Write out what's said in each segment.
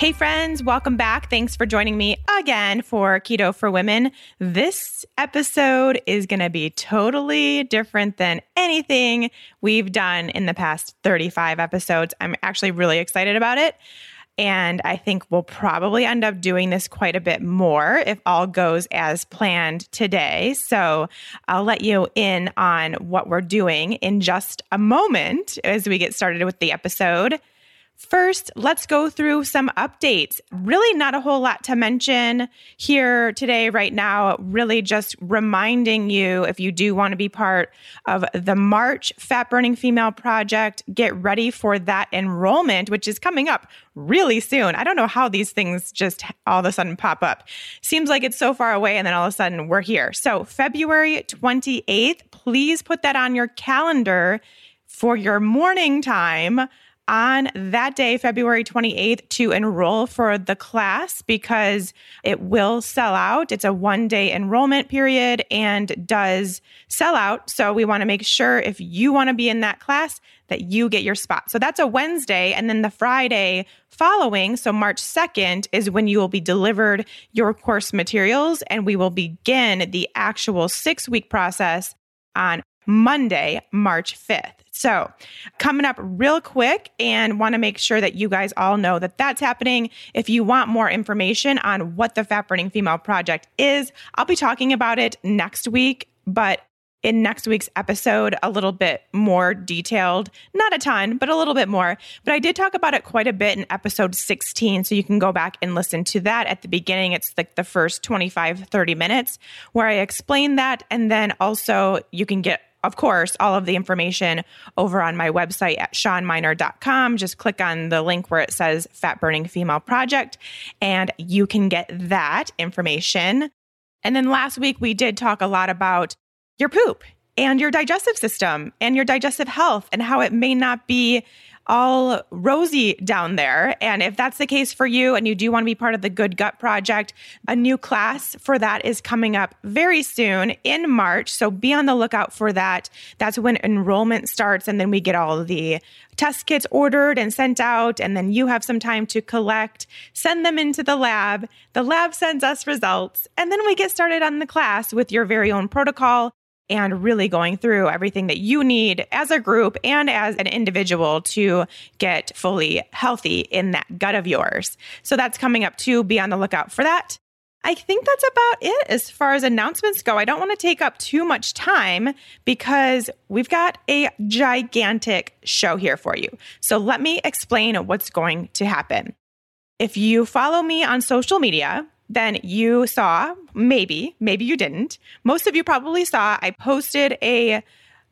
Hey, friends, welcome back. Thanks for joining me again for Keto for Women. This episode is going to be totally different than anything we've done in the past 35 episodes. I'm actually really excited about it. And I think we'll probably end up doing this quite a bit more if all goes as planned today. So I'll let you in on what we're doing in just a moment as we get started with the episode. First, let's go through some updates. Really, not a whole lot to mention here today, right now. Really, just reminding you if you do want to be part of the March Fat Burning Female Project, get ready for that enrollment, which is coming up really soon. I don't know how these things just all of a sudden pop up. Seems like it's so far away, and then all of a sudden we're here. So, February 28th, please put that on your calendar for your morning time on that day, February 28th, to enroll for the class because it will sell out. It's a one day enrollment period and does sell out. So we want to make sure if you want to be in that class, that you get your spot. So that's a Wednesday. And then the Friday following, so March 2nd, is when you will be delivered your course materials and we will begin the actual six week process on Monday, March 5th. So, coming up real quick, and want to make sure that you guys all know that that's happening. If you want more information on what the Fat Burning Female Project is, I'll be talking about it next week. But in next week's episode, a little bit more detailed, not a ton, but a little bit more. But I did talk about it quite a bit in episode 16. So you can go back and listen to that at the beginning. It's like the first 25, 30 minutes where I explain that. And then also you can get of course, all of the information over on my website at shawnmynar.com. Just click on the link where it says Fat Burning Female Project, and you can get that information. And then last week, we did talk a lot about your poop and your digestive system and your digestive health and how it may not be all rosy down there. And if that's the case for you and you do want to be part of the Good Gut Project, a new class for that is coming up very soon in March. So be on the lookout for that. That's when enrollment starts. And then we get all the test kits ordered and sent out. And then you have some time to collect, send them into the lab. The lab sends us results. And then we get started on the class with your very own protocol and really going through everything that you need as a group and as an individual to get fully healthy in that gut of yours. So that's coming up too. Be on the lookout for that. I think that's about it as far as announcements go. I don't want to take up too much time because we've got a gigantic show here for you. So let me explain what's going to happen. If you follow me on social media, then you saw, maybe, maybe you didn't. Most of you probably saw, I posted a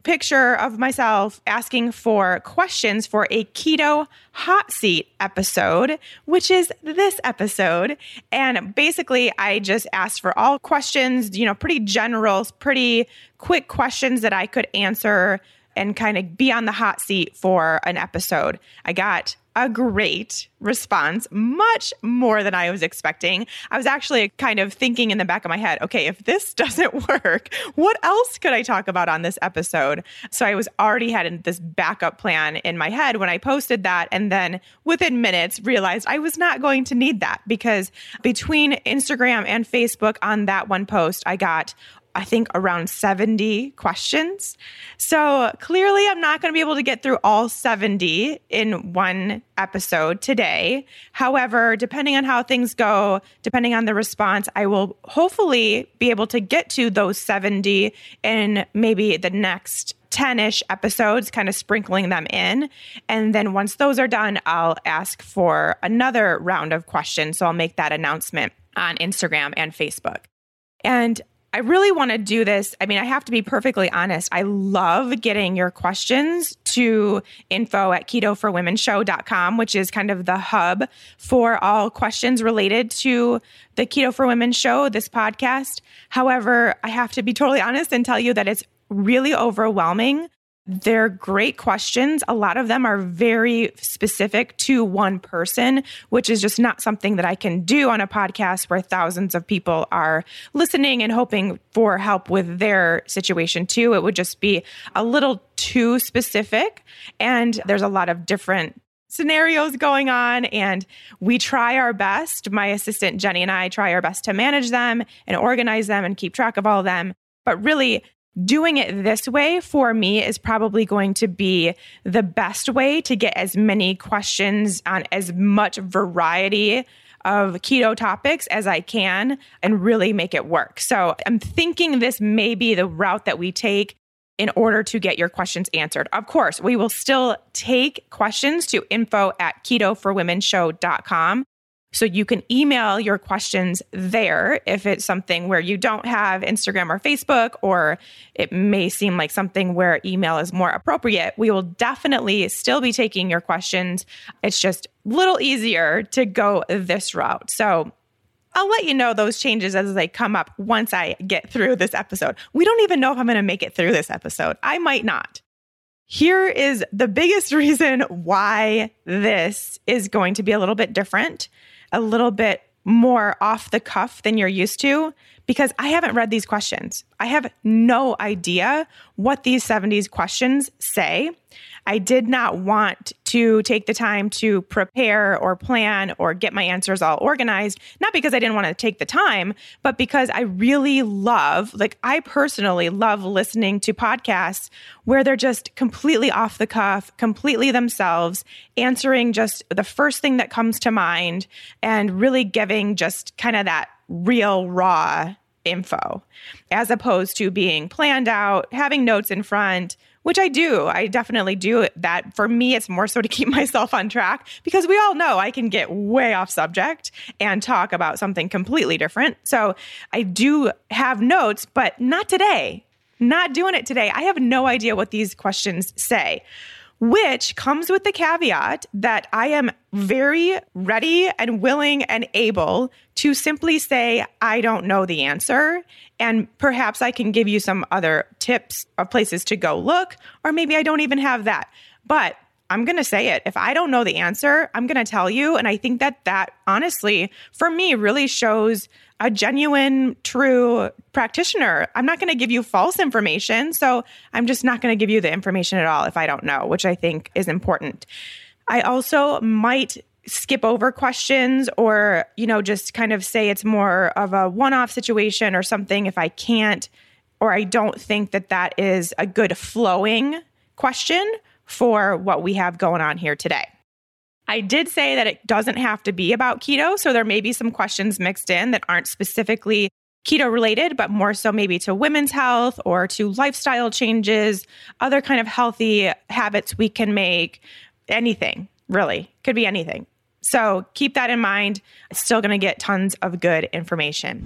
picture of myself asking for questions for a keto hot seat episode, which is this episode. And basically, I just asked for all questions, you know, pretty general, pretty quick questions that I could answer and kind of be on the hot seat for an episode. I got a great response, much more than I was expecting. I was actually kind of thinking in the back of my head, okay, if this doesn't work, what else could I talk about on this episode? So I was already had this backup plan in my head when I posted that. And then within minutes realized I was not going to need that because between Instagram and Facebook on that one post, I got I think around 70 questions. So clearly, I'm not going to be able to get through all 70 in one episode today. However, depending on how things go, depending on the response, I will hopefully be able to get to those 70 in maybe the next 10 ish episodes, kind of sprinkling them in. And then once those are done, I'll ask for another round of questions. So I'll make that announcement on Instagram and Facebook. And I really want to do this. I mean, I have to be perfectly honest. I love getting your questions to info at ketoforwomenshow.com, which is kind of the hub for all questions related to the Keto for Women show, this podcast. However, I have to be totally honest and tell you that it's really overwhelming they're great questions. A lot of them are very specific to one person, which is just not something that I can do on a podcast where thousands of people are listening and hoping for help with their situation too. It would just be a little too specific. And there's a lot of different scenarios going on and we try our best my assistant jenny and i try our best to manage them and organize them and keep track of all of them but really doing it this way for me is probably going to be the best way to get as many questions on as much variety of keto topics as I can and really make it work. So I'm thinking this may be the route that we take in order to get your questions answered. Of course, we will still take questions to info at ketoforwomenshow.com. So you can email your questions there if it's something where you don't have Instagram or Facebook, or it may seem like something where email is more appropriate. We will definitely still be taking your questions. It's just a little easier to go this route. So I'll let you know those changes as they come up once I get through this episode. We don't even know if I'm going to make it through this episode. I might not. Here is the biggest reason why this is going to be a little bit different a little bit more off the cuff than you're used to because I haven't read these questions. I have no idea what these 70s questions say. I did not want to take the time to prepare or plan or get my answers all organized, not because I didn't want to take the time, but because I really love, like, I personally love listening to podcasts where they're just completely off the cuff, completely themselves, answering just the first thing that comes to mind and really giving just kind of that real, raw info as opposed to being planned out, having notes in front, which I do. I definitely do that. For me, it's more so to keep myself on track because we all know I can get way off subject and talk about something completely different. So I do have notes, but not today. Not doing it today. I have no idea what these questions say which comes with the caveat that I am very ready and willing and able to simply say, I don't know the answer. And perhaps I can give you some other tips of places to go look, or maybe I don't even have that. But I'm going to say it. If I don't know the answer, I'm going to tell you. And I think that that honestly, for me, really shows a genuine, true practitioner. I'm not going to give you false information. So I'm just not going to give you the information at all if I don't know, which I think is important. I also might skip over questions or, you know, just kind of say it's more of a one off situation or something if I can't or I don't think that that is a good flowing question for what we have going on here today. I did say that it doesn't have to be about keto. So there may be some questions mixed in that aren't specifically keto related, but more so maybe to women's health or to lifestyle changes, other kind of healthy habits we can make, anything really, could be anything. So keep that in mind. It's Still going to get tons of good information.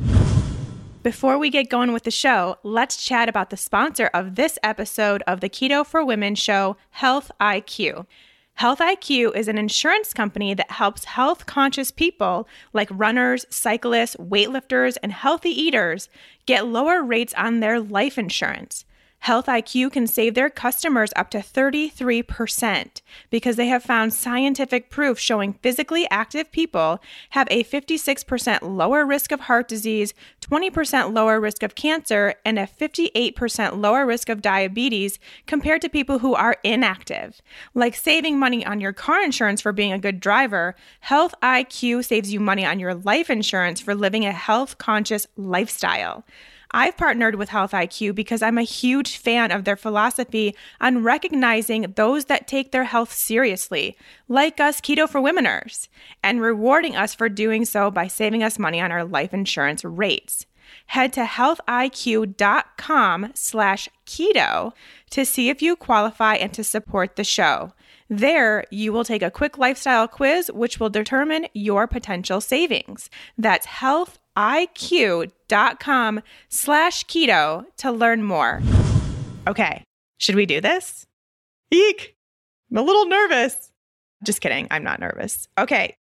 Before we get going with the show, let's chat about the sponsor of this episode of the Keto for Women show, Health IQ. Health IQ is an insurance company that helps health conscious people like runners, cyclists, weightlifters, and healthy eaters get lower rates on their life insurance. Health IQ can save their customers up to 33% because they have found scientific proof showing physically active people have a 56% lower risk of heart disease, 20% lower risk of cancer, and a 58% lower risk of diabetes compared to people who are inactive. Like saving money on your car insurance for being a good driver, Health IQ saves you money on your life insurance for living a health conscious lifestyle. I've partnered with Health IQ because I'm a huge fan of their philosophy on recognizing those that take their health seriously, like us Keto for Womeners, and rewarding us for doing so by saving us money on our life insurance rates. Head to healthiq.com slash keto to see if you qualify and to support the show. There, you will take a quick lifestyle quiz, which will determine your potential savings. That's healthiq.com slash keto to learn more. Okay, should we do this? Eek! I'm a little nervous. Just kidding, I'm not nervous. Okay,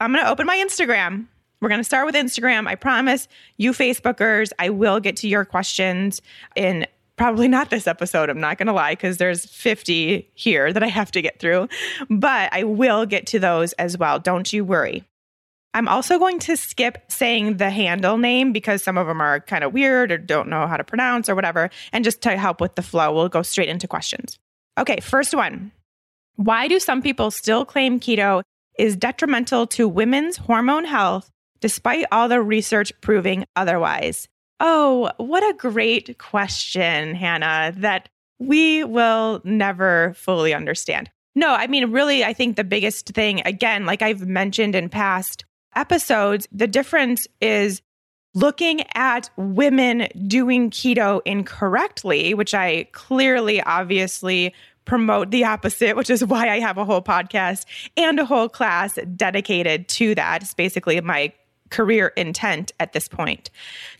I'm gonna open my Instagram. We're to start with Instagram. I promise you, Facebookers, I will get to your questions in probably not this episode. I'm not going to lie because there's 50 here that I have to get through, but I will get to those as well. Don't you worry. I'm also going to skip saying the handle name because some of them are kind of weird or don't know how to pronounce or whatever. And just to help with the flow, we'll go straight into questions. Okay, first one. Why do some people still claim keto is detrimental to women's hormone health despite all the research proving otherwise? Oh, what a great question, Hannah, that we will never fully understand. No, I mean, really, I think the biggest thing, again, like I've mentioned in past episodes, the difference is looking at women doing keto incorrectly, which I clearly, obviously, promote the opposite, which is why I have a whole podcast and a whole class dedicated to that. It's basically my career intent at this point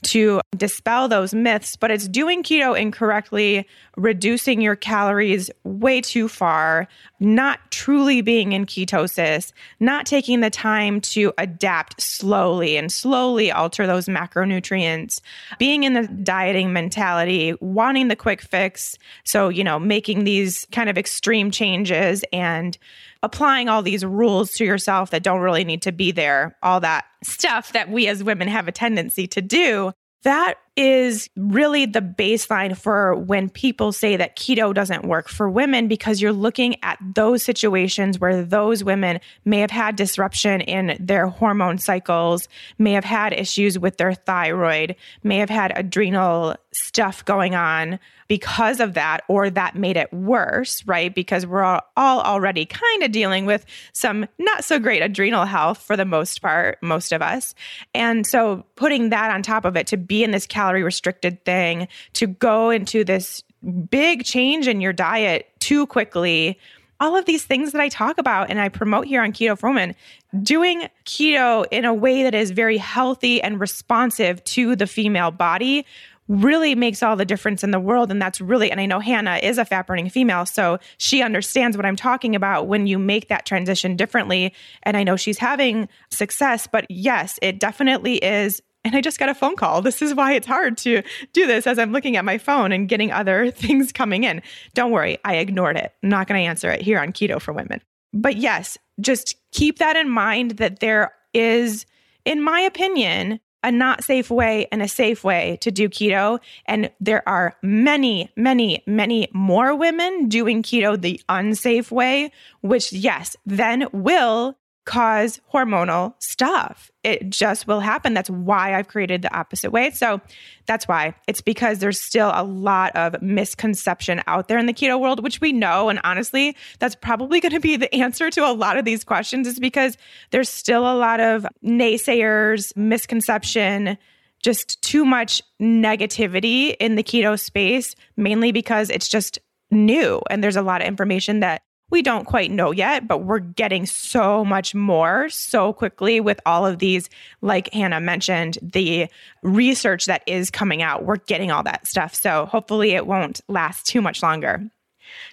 to dispel those myths, but it's doing keto incorrectly, reducing your calories way too far, not truly being in ketosis, not taking the time to adapt slowly and slowly alter those macronutrients, being in the dieting mentality, wanting the quick fix. So, you know, making these kind of extreme changes and applying all these rules to yourself that don't really need to be there, all that stuff that we as women have a tendency to do. That is really the baseline for when people say that keto doesn't work for women because you're looking at those situations where those women may have had disruption in their hormone cycles, may have had issues with their thyroid, may have had adrenal stuff going on, because of that, or that made it worse, right? Because we're all, already kind of dealing with some not so great adrenal health for the most part, most of us. And so putting that on top of it to be in this calorie restricted thing, to go into this big change in your diet too quickly all of these things that I talk about and I promote here on Keto for Women, doing keto in a way that is very healthy and responsive to the female body really makes all the difference in the world. And that's really, and I know Hannah is a fat burning female, so she understands what I'm talking about when you make that transition differently. And I know she's having success, but yes, it definitely is. And I just got a phone call. This is why it's hard to do this as I'm looking at my phone and getting other things coming in. Don't worry, I ignored it. I'm not going to answer it here on Keto for Women. But yes, just keep that in mind that there is, in my opinion, a not safe way and a safe way to do keto. And there are many, many, many more women doing keto the unsafe way, which, yes, then will cause hormonal stuff. It just will happen. That's why I've created the opposite way. So that's why it's because there's still a lot of misconception out there in the keto world, which we know. And honestly, that's probably going to be the answer to a lot of these questions, is because there's still a lot of naysayers, misconception, just too much negativity in the keto space, mainly because it's just new and there's a lot of information that we don't quite know yet, but we're getting so much more so quickly with all of these, like Hannah mentioned, the research that is coming out. We're getting all that stuff. So hopefully it won't last too much longer.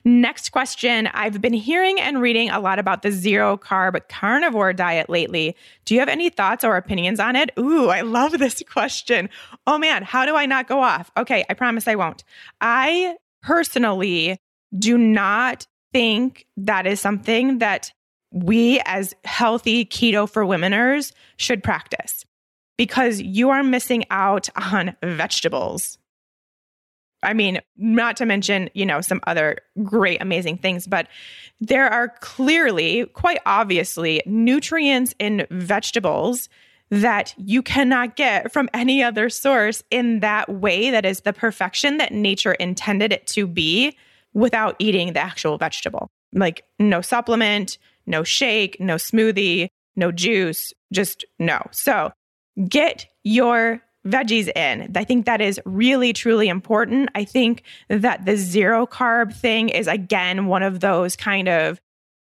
Next question. I've been hearing and reading a lot about the zero carb carnivore diet lately. Do you have any thoughts or opinions on it? Ooh, I love this question. Oh man, how do I not go off? Okay, I promise I won't. I personally do not think that is something that we as healthy keto for womeners should practice because you are missing out on vegetables. I mean, not to mention, you know, some other great, amazing things, but there are clearly, quite obviously, nutrients in vegetables that you cannot get from any other source in that way that is the perfection that nature intended it to be without eating the actual vegetable. Like no supplement, no shake, no smoothie, no juice, just no. So get your veggies in. I think that is really, truly important. I think that the zero carb thing is, again, one of those kind of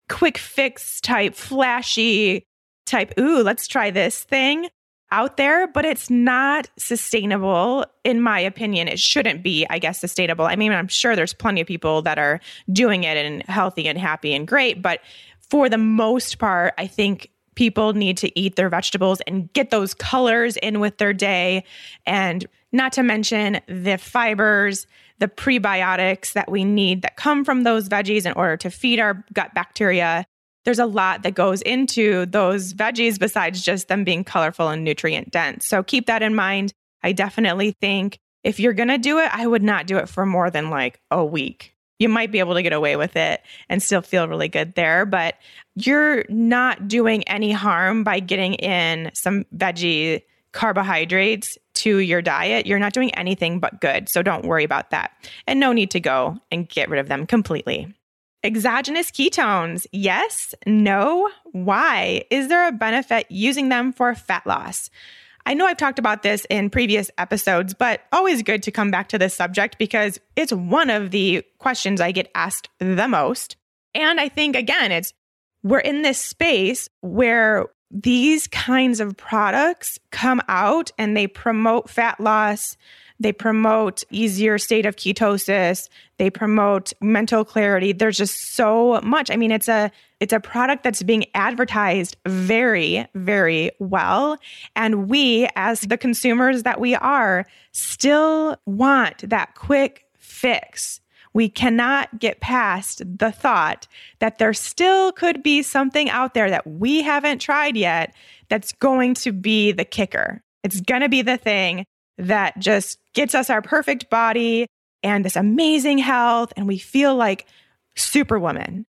quick fix type, flashy type, ooh, let's try this thing out there, but it's not sustainable, in my opinion. It shouldn't be, I guess, sustainable. I mean, I'm sure there's plenty of people that are doing it and healthy and happy and great, but for the most part, I think people need to eat their vegetables and get those colors in with their day. And not to mention the fibers, the prebiotics that we need that come from those veggies in order to feed our gut bacteria. There's a lot that goes into those veggies besides just them being colorful and nutrient dense. So keep that in mind. I definitely think if you're going to do it, I would not do it for more than like a week you might be able to get away with it and still feel really good there. But you're not doing any harm by getting in some veggie carbohydrates to your diet. You're not doing anything but good. So don't worry about that. And no need to go and get rid of them completely. Exogenous ketones. Yes, no, why? Is there a benefit using them for fat loss? I know I've talked about this in previous episodes, but always good to come back to this subject because it's one of the questions I get asked the most. And I think, again, it's we're in this space where these kinds of products come out and they promote fat loss, they promote easier state of ketosis, they promote mental clarity. There's just so much. I mean, it's a it's a product that's being advertised very, very well. And we, as the consumers that we are, still want that quick fix. We cannot get past the thought that there still could be something out there that we haven't tried yet that's going to be the kicker. It's going to be the thing that just gets us our perfect body and this amazing health, and we feel like superwoman.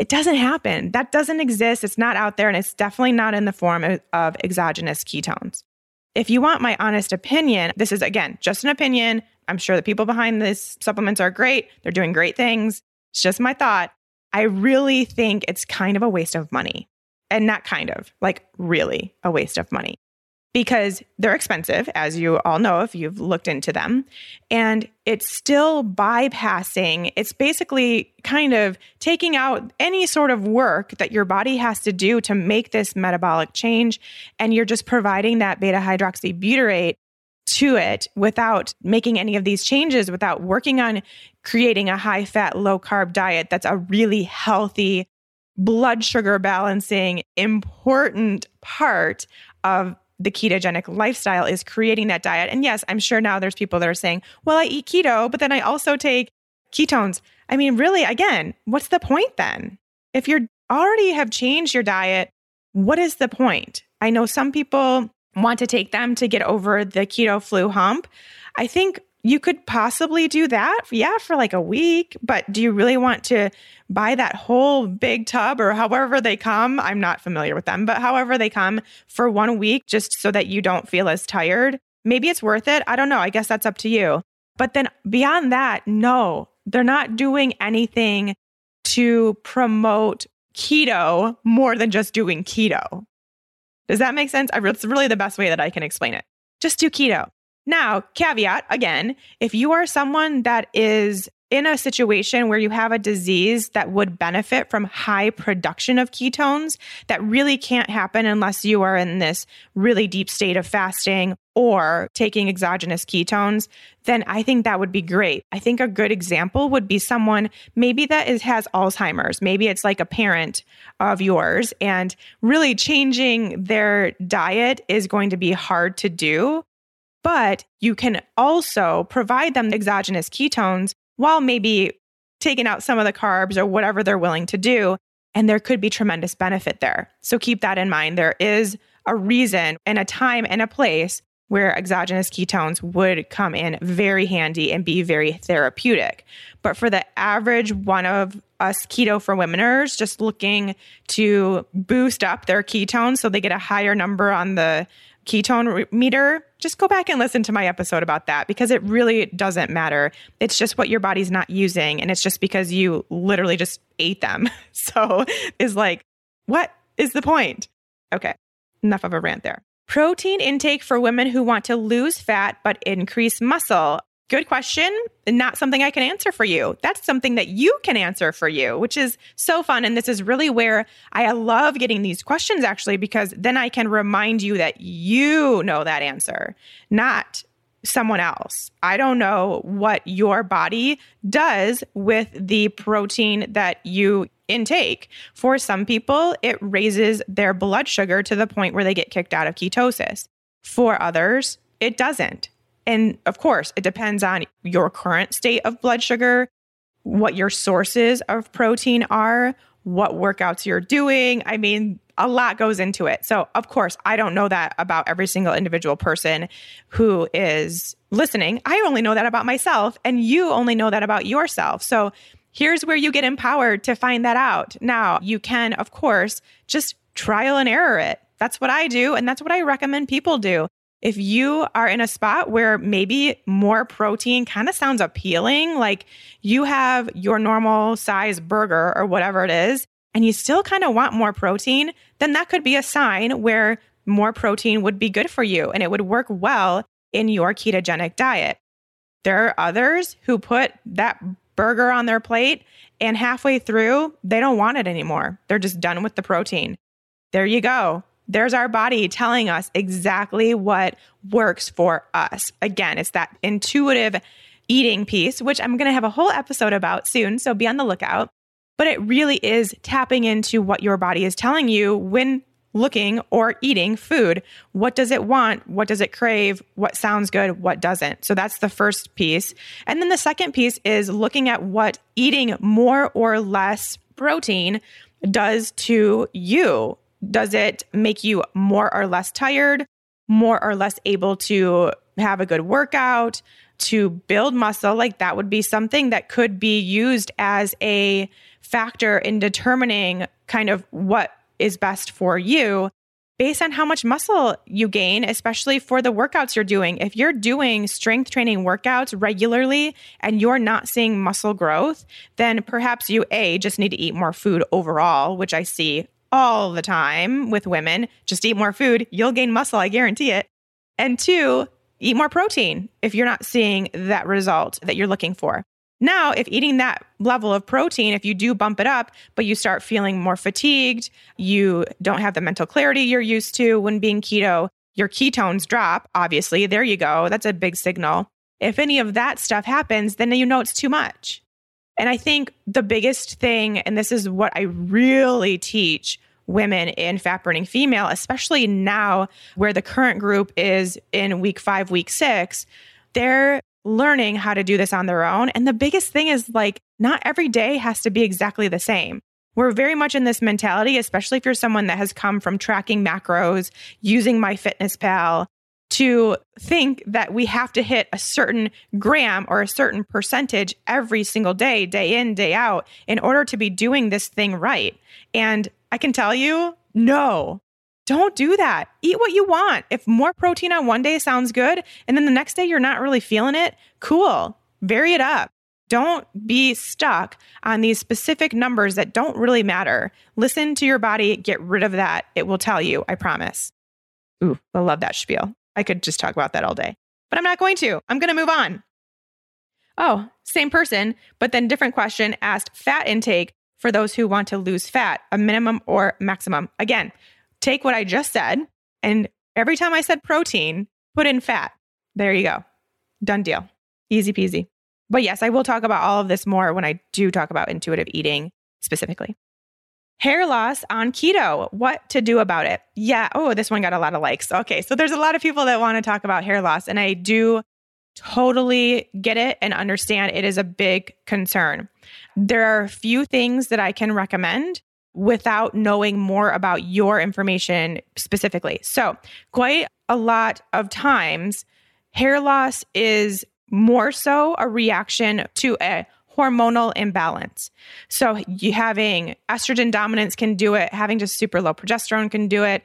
It doesn't happen. That doesn't exist. It's not out there, and it's definitely not in the form of, exogenous ketones. If you want my honest opinion, this is again just an opinion. I'm sure the people behind this supplements are great. They're doing great things. It's just my thought. I really think it's kind of a waste of money. And not kind of, like really a waste of money because they're expensive, as you all know if you've looked into them. And it's still bypassing, it's basically kind of taking out any sort of work that your body has to do to make this metabolic change. And you're just providing that beta hydroxybutyrate to it without making any of these changes, without working on creating a high fat, low carb diet that's a really healthy, blood sugar balancing, important part of the ketogenic lifestyle is creating that diet. And yes, I'm sure now there's people that are saying, well, I eat keto, but then I also take ketones. I mean, really, again, what's the point then? If you already have changed your diet, what is the point? I know some people want to take them to get over the keto flu hump. I think you could possibly do that, yeah, for like a week. But do you really want to buy that whole big tub or however they come? I'm not familiar with them, but however they come for one week just so that you don't feel as tired. Maybe it's worth it. I don't know. I guess that's up to you. But then beyond that, no, they're not doing anything to promote keto more than just doing keto. Does that make sense? It's really the best way that I can explain it. Just do keto. Now, caveat again, if you are someone that is in a situation where you have a disease that would benefit from high production of ketones, that really can't happen unless you are in this really deep state of fasting or taking exogenous ketones, then I think that would be great. I think a good example would be someone maybe that is, has Alzheimer's. Maybe it's like a parent of yours, and really changing their diet is going to be hard to do but you can also provide them exogenous ketones while maybe taking out some of the carbs or whatever they're willing to do. And there could be tremendous benefit there. So keep that in mind. There is a reason and a time and a place where exogenous ketones would come in very handy and be very therapeutic. But for the average one of us keto for womeners just looking to boost up their ketones so they get a higher number on the ketone meter, just go back and listen to my episode about that because it really doesn't matter. It's just what your body's not using. And it's just because you literally just ate them. So is like, what is the point? Okay, enough of a rant there. Protein intake for women who want to lose fat but increase muscle. Good question. Not something I can answer for you. That's something that you can answer for you, which is so fun. And this is really where I love getting these questions actually, because then I can remind you that you know that answer, not someone else. I don't know what your body does with the protein that you intake. For some people, it raises their blood sugar to the point where they get kicked out of ketosis. For others, it doesn't. And of course, it depends on your current state of blood sugar, what your sources of protein are, what workouts you're doing. I mean, a lot goes into it. So, of course, I don't know that about every single individual person who is listening. I only know that about myself, and you only know that about yourself. So, here's where you get empowered to find that out. Now, you can, of course, just trial and error it. That's what I do, and that's what I recommend people do. If you are in a spot where maybe more protein kind of sounds appealing, like you have your normal size burger or whatever it is, and you still kind of want more protein, then that could be a sign where more protein would be good for you and it would work well in your ketogenic diet. There are others who put that burger on their plate and halfway through, they don't want it anymore. They're just done with the protein. There you go there's our body telling us exactly what works for us. Again, it's that intuitive eating piece, which I'm going to have a whole episode about soon. So be on the lookout. But it really is tapping into what your body is telling you when looking or eating food. What does it want? What does it crave? What sounds good? What doesn't? So that's the first piece. And then the second piece is looking at what eating more or less protein does to you does it make you more or less tired, more or less able to have a good workout, to build muscle? Like that would be something that could be used as a factor in determining kind of what is best for you based on how much muscle you gain, especially for the workouts you're doing. If you're doing strength training workouts regularly and you're not seeing muscle growth, then perhaps you A, just need to eat more food overall, which I see all the time with women. Just eat more food, you'll gain muscle, I guarantee it. And two, eat more protein if you're not seeing that result that you're looking for. Now, if eating that level of protein, if you do bump it up, but you start feeling more fatigued, you don't have the mental clarity you're used to when being keto, your ketones drop, obviously, there you go. That's a big signal. If any of that stuff happens, then you know it's too much. And I think the biggest thing, and this is what I really teach women in fat burning female, especially now where the current group is in week five, week six, they're learning how to do this on their own. And the biggest thing is like, not every day has to be exactly the same. We're very much in this mentality, especially if you're someone that has come from tracking macros, using MyFitnessPal, to think that we have to hit a certain gram or a certain percentage every single day, day in, day out, in order to be doing this thing right. And I can tell you, no, don't do that. Eat what you want. If more protein on one day sounds good, and then the next day you're not really feeling it, cool, vary it up. Don't be stuck on these specific numbers that don't really matter. Listen to your body, get rid of that. It will tell you, I promise. Ooh, I love that spiel. I could just talk about that all day, but I'm not going to. I'm going to move on. Oh, same person, but then different question asked fat intake for those who want to lose fat, a minimum or maximum. Again, take what I just said, and every time I said protein, put in fat. There you go. Done deal. Easy peasy. But yes, I will talk about all of this more when I do talk about intuitive eating specifically. Hair loss on keto. What to do about it? Yeah. Oh, this one got a lot of likes. Okay. So there's a lot of people that want to talk about hair loss, and I do totally get it and understand it is a big concern. There are a few things that I can recommend. without knowing more about your information specifically. So, quite a lot of times, hair loss is more so a reaction to a hormonal imbalance. So, you having estrogen dominance can do it, having just super low progesterone can do it,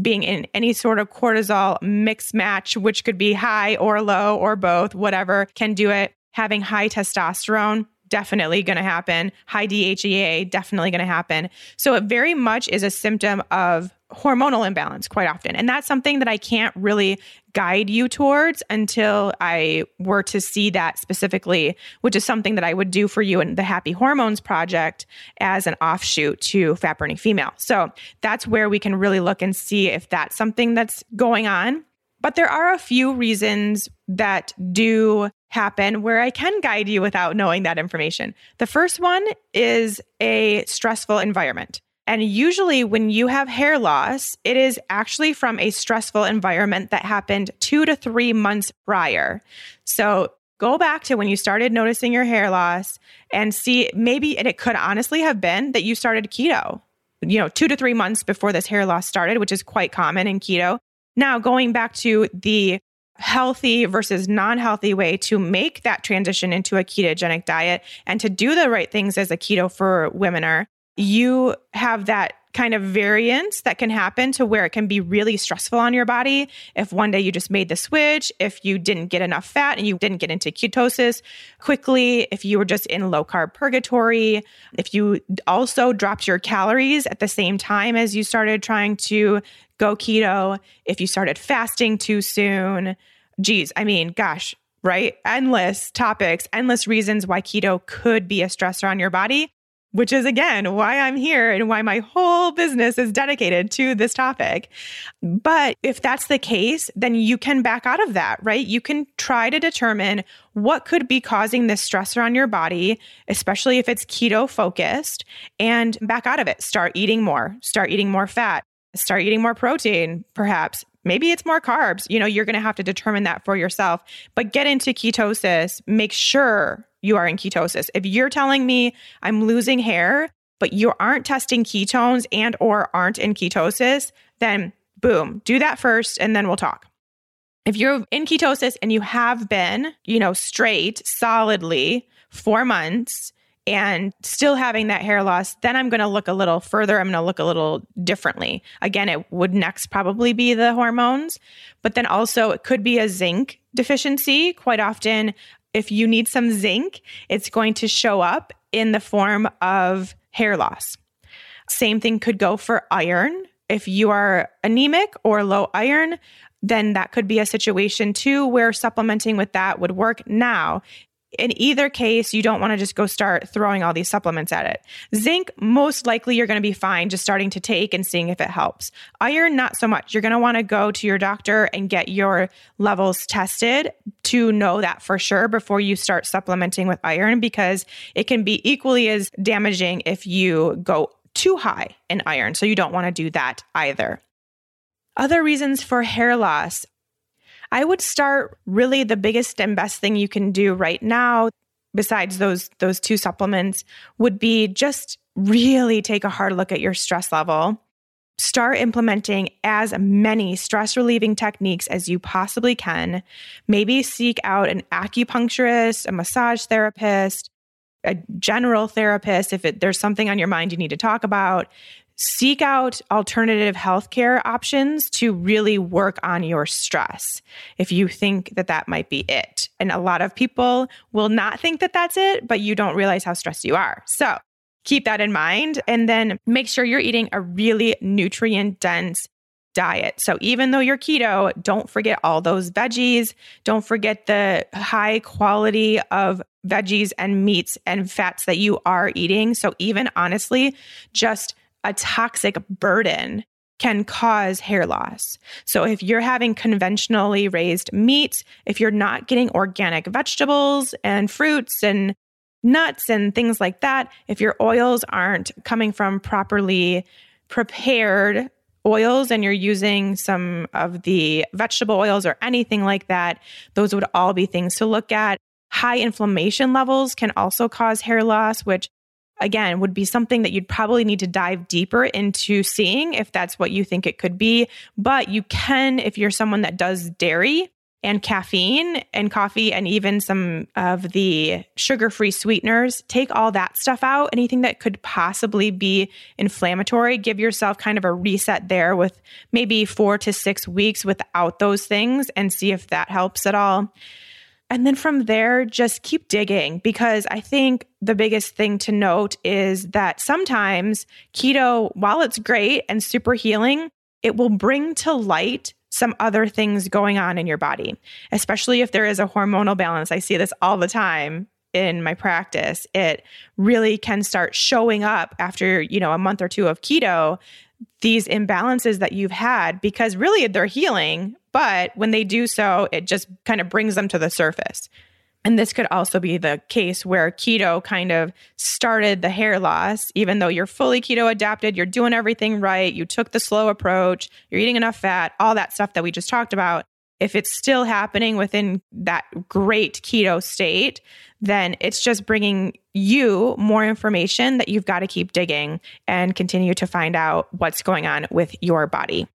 being in any sort of cortisol mix match, which could be high or low or both, whatever, can do it. Having high testosterone definitely going to happen. High DHEA, definitely going to happen. So it very much is a symptom of hormonal imbalance quite often. And that's something that I can't really guide you towards until I were to see that specifically, which is something that I would do for you in the Happy Hormones Project as an offshoot to Fat Burning Female. So that's where we can really look and see if that's something that's going on. But there are a few reasons that do happen where I can guide you without knowing that information. The first one is a stressful environment. And usually, when you have hair loss, it is actually from a stressful environment that happened two to three months prior. So, go back to when you started noticing your hair loss and see maybe, and it could honestly have been that you started keto, you know, two to three months before this hair loss started, which is quite common in keto. Now, going back to the healthy versus non healthy way to make that transition into a ketogenic diet and to do the right things as a keto for women are, you have that kind of variance that can happen to where it can be really stressful on your body. If one day you just made the switch, if you didn't get enough fat and you didn't get into ketosis quickly, if you were just in low carb purgatory, if you also dropped your calories at the same time as you started trying to go keto, if you started fasting too soon. Geez, I mean, gosh, right? Endless topics, endless reasons why keto could be a stressor on your body, which is again why I'm here and why my whole business is dedicated to this topic. But if that's the case, then you can back out of that, right? You can try to determine what could be causing this stressor on your body, especially if it's keto focused, and back out of it. Start eating more, start eating more fat, start eating more protein, perhaps. Maybe it's more carbs. You know, you're going to have to determine that for yourself. But get into ketosis. Make sure you are in ketosis. If you're telling me I'm losing hair, but you aren't testing ketones and or aren't in ketosis, then boom, do that first and then we'll talk. If you're in ketosis and you have been, you know, straight solidly 4 months, and still having that hair loss, then I'm going to look a little further. I'm going to look a little differently. Again, it would next probably be the hormones, but then also it could be a zinc deficiency. Quite often, if you need some zinc, it's going to show up in the form of hair loss. Same thing could go for iron. If you are anemic or low iron, then that could be a situation too where supplementing with that would work. Now, in either case, you don't want to just go start throwing all these supplements at it. Zinc, most likely you're going to be fine just starting to take and seeing if it helps. Iron, not so much. You're going to want to go to your doctor and get your levels tested to know that for sure before you start supplementing with iron because it can be equally as damaging if you go too high in iron. So you don't want to do that either. Other reasons for hair loss I would start really the biggest and best thing you can do right now besides those those two supplements would be just really take a hard look at your stress level. Start implementing as many stress relieving techniques as you possibly can. Maybe seek out an acupuncturist, a massage therapist, a general therapist if it, there's something on your mind you need to talk about seek out alternative healthcare options to really work on your stress if you think that that might be it. And a lot of people will not think that that's it, but you don't realize how stressed you are. So keep that in mind and then make sure you're eating a really nutrient dense diet. So even though you're keto, don't forget all those veggies. Don't forget the high quality of veggies and meats and fats that you are eating. So even honestly, just a toxic burden can cause hair loss. So if you're having conventionally raised meat, if you're not getting organic vegetables and fruits and nuts and things like that, if your oils aren't coming from properly prepared oils and you're using some of the vegetable oils or anything like that, those would all be things to look at. High inflammation levels can also cause hair loss, which again, would be something that you'd probably need to dive deeper into seeing if that's what you think it could be. But you can, if you're someone that does dairy, and caffeine and coffee and even some of the sugar free sweeteners. Take all that stuff out, anything that could possibly be inflammatory. Give yourself kind of a reset there with maybe four to six weeks without those things and see if that helps at all. And then from there, just keep digging because I think the biggest thing to note is that sometimes keto, while it's great and super healing, it will bring to light some other things going on in your body, especially if there is a hormonal balance. I see this all the time in my practice. It really can start showing up after, you know, a month or two of keto, these imbalances that you've had because really they're healing, but when they do so, it just kind of brings them to the surface. And this could also be the case where keto kind of started the hair loss, even though you're fully keto adapted, you're doing everything right, you took the slow approach, you're eating enough fat, all that stuff that we just talked about. If it's still happening within that great keto state, then it's just bringing you more information that you've got to keep digging and continue to find out what's going on with your body,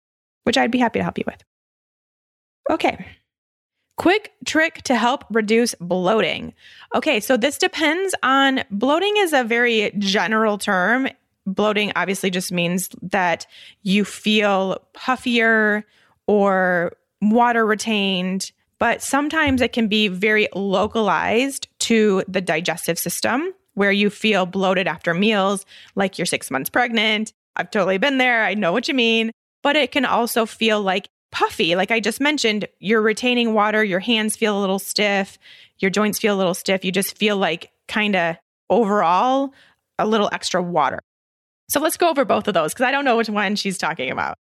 which I'd be happy to help you with. Okay. Quick trick to help reduce bloating. Okay, so this depends on bloating is a very general term. Bloating obviously just means that you feel puffier or water retained, but sometimes it can be very localized to the digestive system where you feel bloated after meals, like you're six months pregnant. I've totally been there. I know what you mean. But it can also feel like puffy. Like I just mentioned, you're retaining water, your hands feel a little stiff, your joints feel a little stiff. You just feel like kind of overall a little extra water. So let's go over both of those because I don't know which one she's talking about.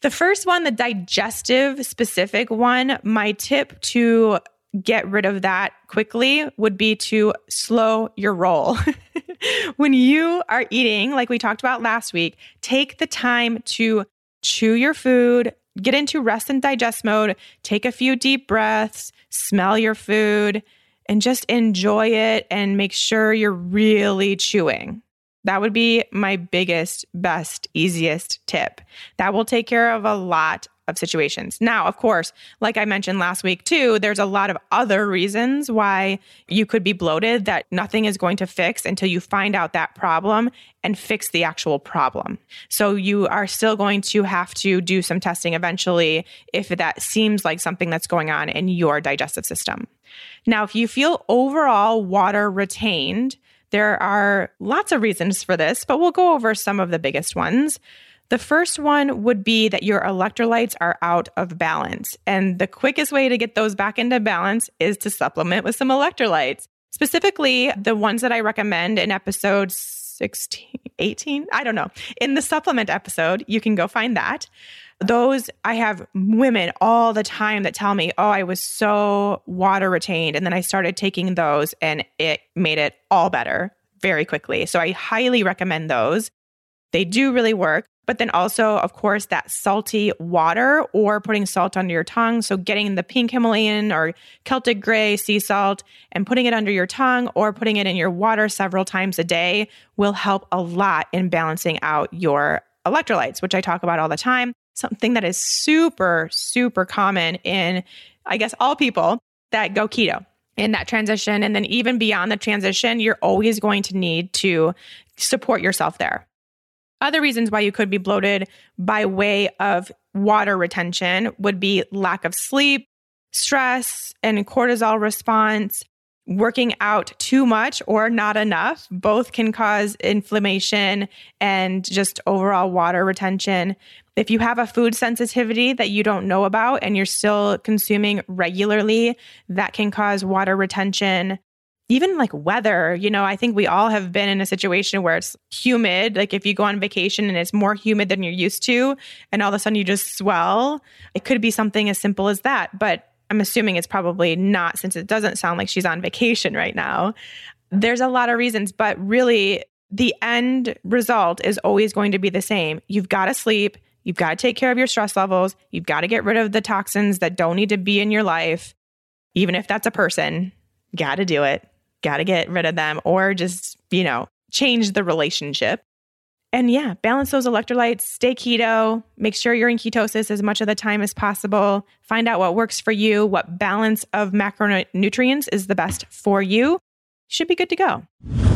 The first one, the digestive specific one, my tip to get rid of that quickly would be to slow your roll. when you are eating, like we talked about last week, take the time to chew your food, get into rest and digest mode, take a few deep breaths, smell your food, and just enjoy it and make sure you're really chewing. That would be my biggest, best, easiest tip. That will take care of a lot of situations. Now, of course, like I mentioned last week too, there's a lot of other reasons why you could be bloated that nothing is going to fix until you find out that problem and fix the actual problem. So you are still going to have to do some testing eventually if that seems like something that's going on in your digestive system. Now, if you feel overall water retained, there are lots of reasons for this, but we'll go over some of the biggest ones. The first one would be that your electrolytes are out of balance. And the quickest way to get those back into balance is to supplement with some electrolytes. Specifically, the ones that I recommend in episode 16, 18, I don't know. In the supplement episode, you can go find that. Those, I have women all the time that tell me, oh, I was so water retained. And then I started taking those and it made it all better very quickly. So I highly recommend those. They do really work. But then also, of course, that salty water or putting salt under your tongue. So getting the pink Himalayan or Celtic gray sea salt and putting it under your tongue or putting it in your water several times a day will help a lot in balancing out your electrolytes, which I talk about all the time. Something that is super, super common in, I guess, all people that go keto in that transition. And then even beyond the transition, you're always going to need to support yourself there. Other reasons why you could be bloated by way of water retention would be lack of sleep, stress, and cortisol response. Working out too much or not enough, both can cause inflammation and just overall water retention. If you have a food sensitivity that you don't know about and you're still consuming regularly, that can cause water retention even like weather, you know, I think we all have been in a situation where it's humid. Like if you go on vacation and it's more humid than you're used to, and all of a sudden you just swell, it could be something as simple as that. But I'm assuming it's probably not since it doesn't sound like she's on vacation right now. There's a lot of reasons, but really the end result is always going to be the same. You've got to sleep. You've got to take care of your stress levels. You've got to get rid of the toxins that don't need to be in your life. Even if that's a person, got to do it got to get rid of them or just, you know, change the relationship. And yeah, balance those electrolytes, stay keto, make sure you're in ketosis as much of the time as possible. Find out what works for you, what balance of macronutrients is the best for you. Should be good to go.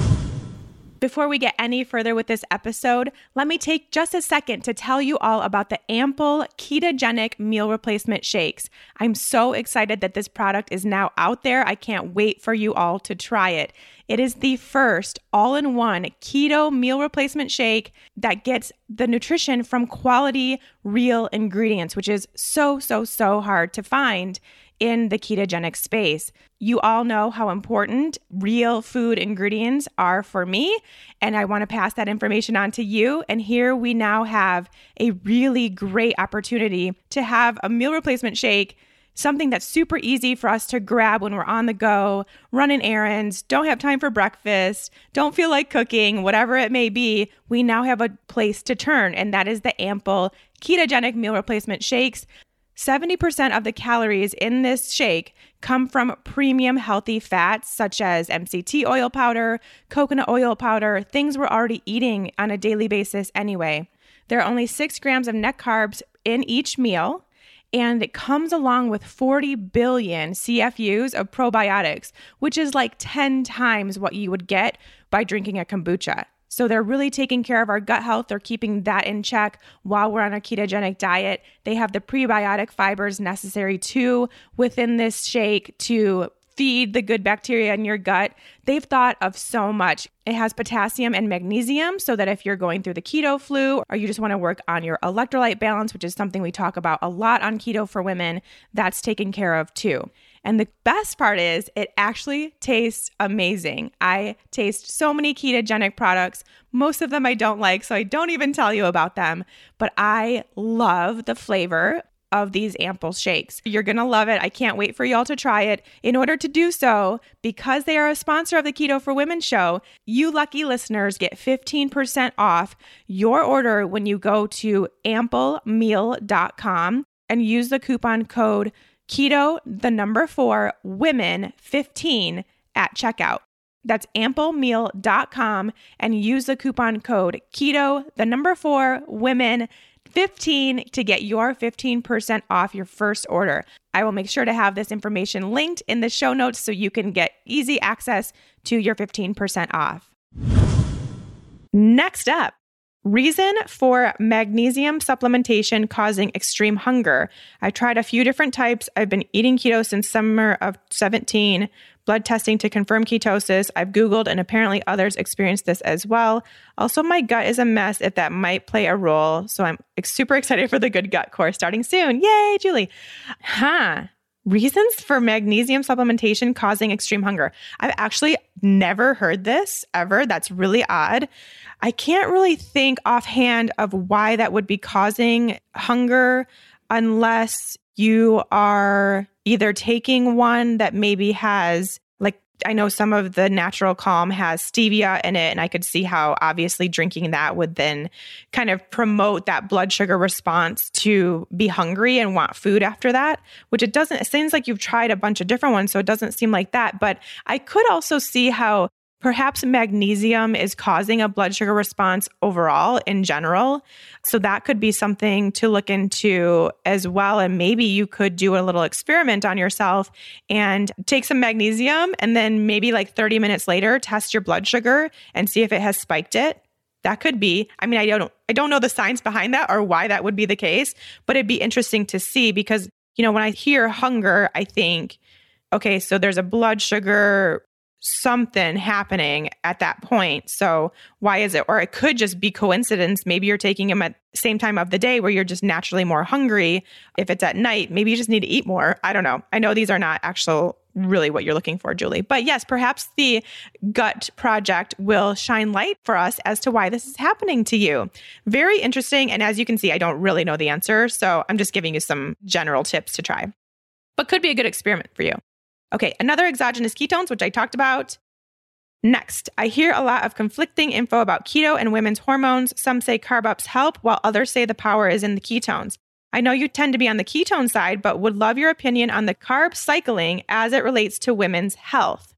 Before we get any further with this episode, let me take just a second to tell you all about the Ample Ketogenic Meal Replacement Shakes. I'm so excited that this product is now out there. I can't wait for you all to try it. It is the first all in one keto meal replacement shake that gets the nutrition from quality, real ingredients, which is so, so, so hard to find in the ketogenic space. You all know how important real food ingredients are for me, and I want to pass that information on to you. And here we now have a really great opportunity to have a meal replacement shake. Something that's super easy for us to grab when we're on the go, running errands, don't have time for breakfast, don't feel like cooking, whatever it may be. We now have a place to turn, and that is the Ample Ketogenic Meal Replacement Shakes. 70% of the calories in this shake come from premium healthy fats such as MCT oil powder, coconut oil powder, things we're already eating on a daily basis anyway. There are only six grams of net carbs in each meal, and it comes along with 40 billion CFUs of probiotics, which is like 10 times what you would get by drinking a kombucha. So they're really taking care of our gut health. They're keeping that in check while we're on a ketogenic diet. They have the prebiotic fibers necessary too within this shake to feed the good bacteria in your gut. They've thought of so much. It has potassium and magnesium so that if you're going through the keto flu or you just want to work on your electrolyte balance, which is something we talk about a lot on keto for women, that's taken care of too. And the best part is, it actually tastes amazing. I taste so many ketogenic products. Most of them I don't like, so I don't even tell you about them. But I love the flavor of these ample shakes. You're going to love it. I can't wait for y'all to try it. In order to do so, because they are a sponsor of the Keto for Women show, you lucky listeners get 15% off your order when you go to amplemeal.com and use the coupon code keto, the number four, women 15 at checkout. That's amplemeal.com and use the coupon code keto, the number four, women 15 to get your 15% off your first order. I will make sure to have this information linked in the show notes so you can get easy access to your 15% off. Next up, Reason for magnesium supplementation causing extreme hunger. I tried a few different types. I've been eating keto since summer of 17, blood testing to confirm ketosis. I've Googled, and apparently others experience this as well. Also, my gut is a mess if that might play a role. So I'm super excited for the Good Gut course starting soon. Yay, Julie. Huh. Reasons for magnesium supplementation causing extreme hunger. I've actually never heard this ever. That's really odd. I can't really think offhand of why that would be causing hunger unless you are either taking one that maybe has I know some of the natural calm has stevia in it and I could see how obviously drinking that would then kind of promote that blood sugar response to be hungry and want food after that which it doesn't it seems like you've tried a bunch of different ones so it doesn't seem like that but I could also see how Perhaps magnesium is causing a blood sugar response overall in general. So that could be something to look into as well. And maybe you could do a little experiment on yourself and take some magnesium and then maybe like 30 minutes later test your blood sugar and see if it has spiked it. That could be. I mean, I don't I don't know the science behind that or why that would be the case, but it'd be interesting to see because, you know, when I hear hunger, I think okay, so there's a blood sugar something happening at that point. So why is it? Or it could just be coincidence. Maybe you're taking them at same time of the day where you're just naturally more hungry. If it's at night, maybe you just need to eat more. I don't know. I know these are not actual really what you're looking for, Julie. But yes, perhaps the gut project will shine light for us as to why this is happening to you. Very interesting. And as you can see, I don't really know the answer. So I'm just giving you some general tips to try, but could be a good experiment for you. Okay, another exogenous ketones, which I talked about. Next, I hear a lot of conflicting info about keto and women's hormones. Some say carb ups help, while others say the power is in the ketones. I know you tend to be on the ketone side, but would love your opinion on the carb cycling as it relates to women's health.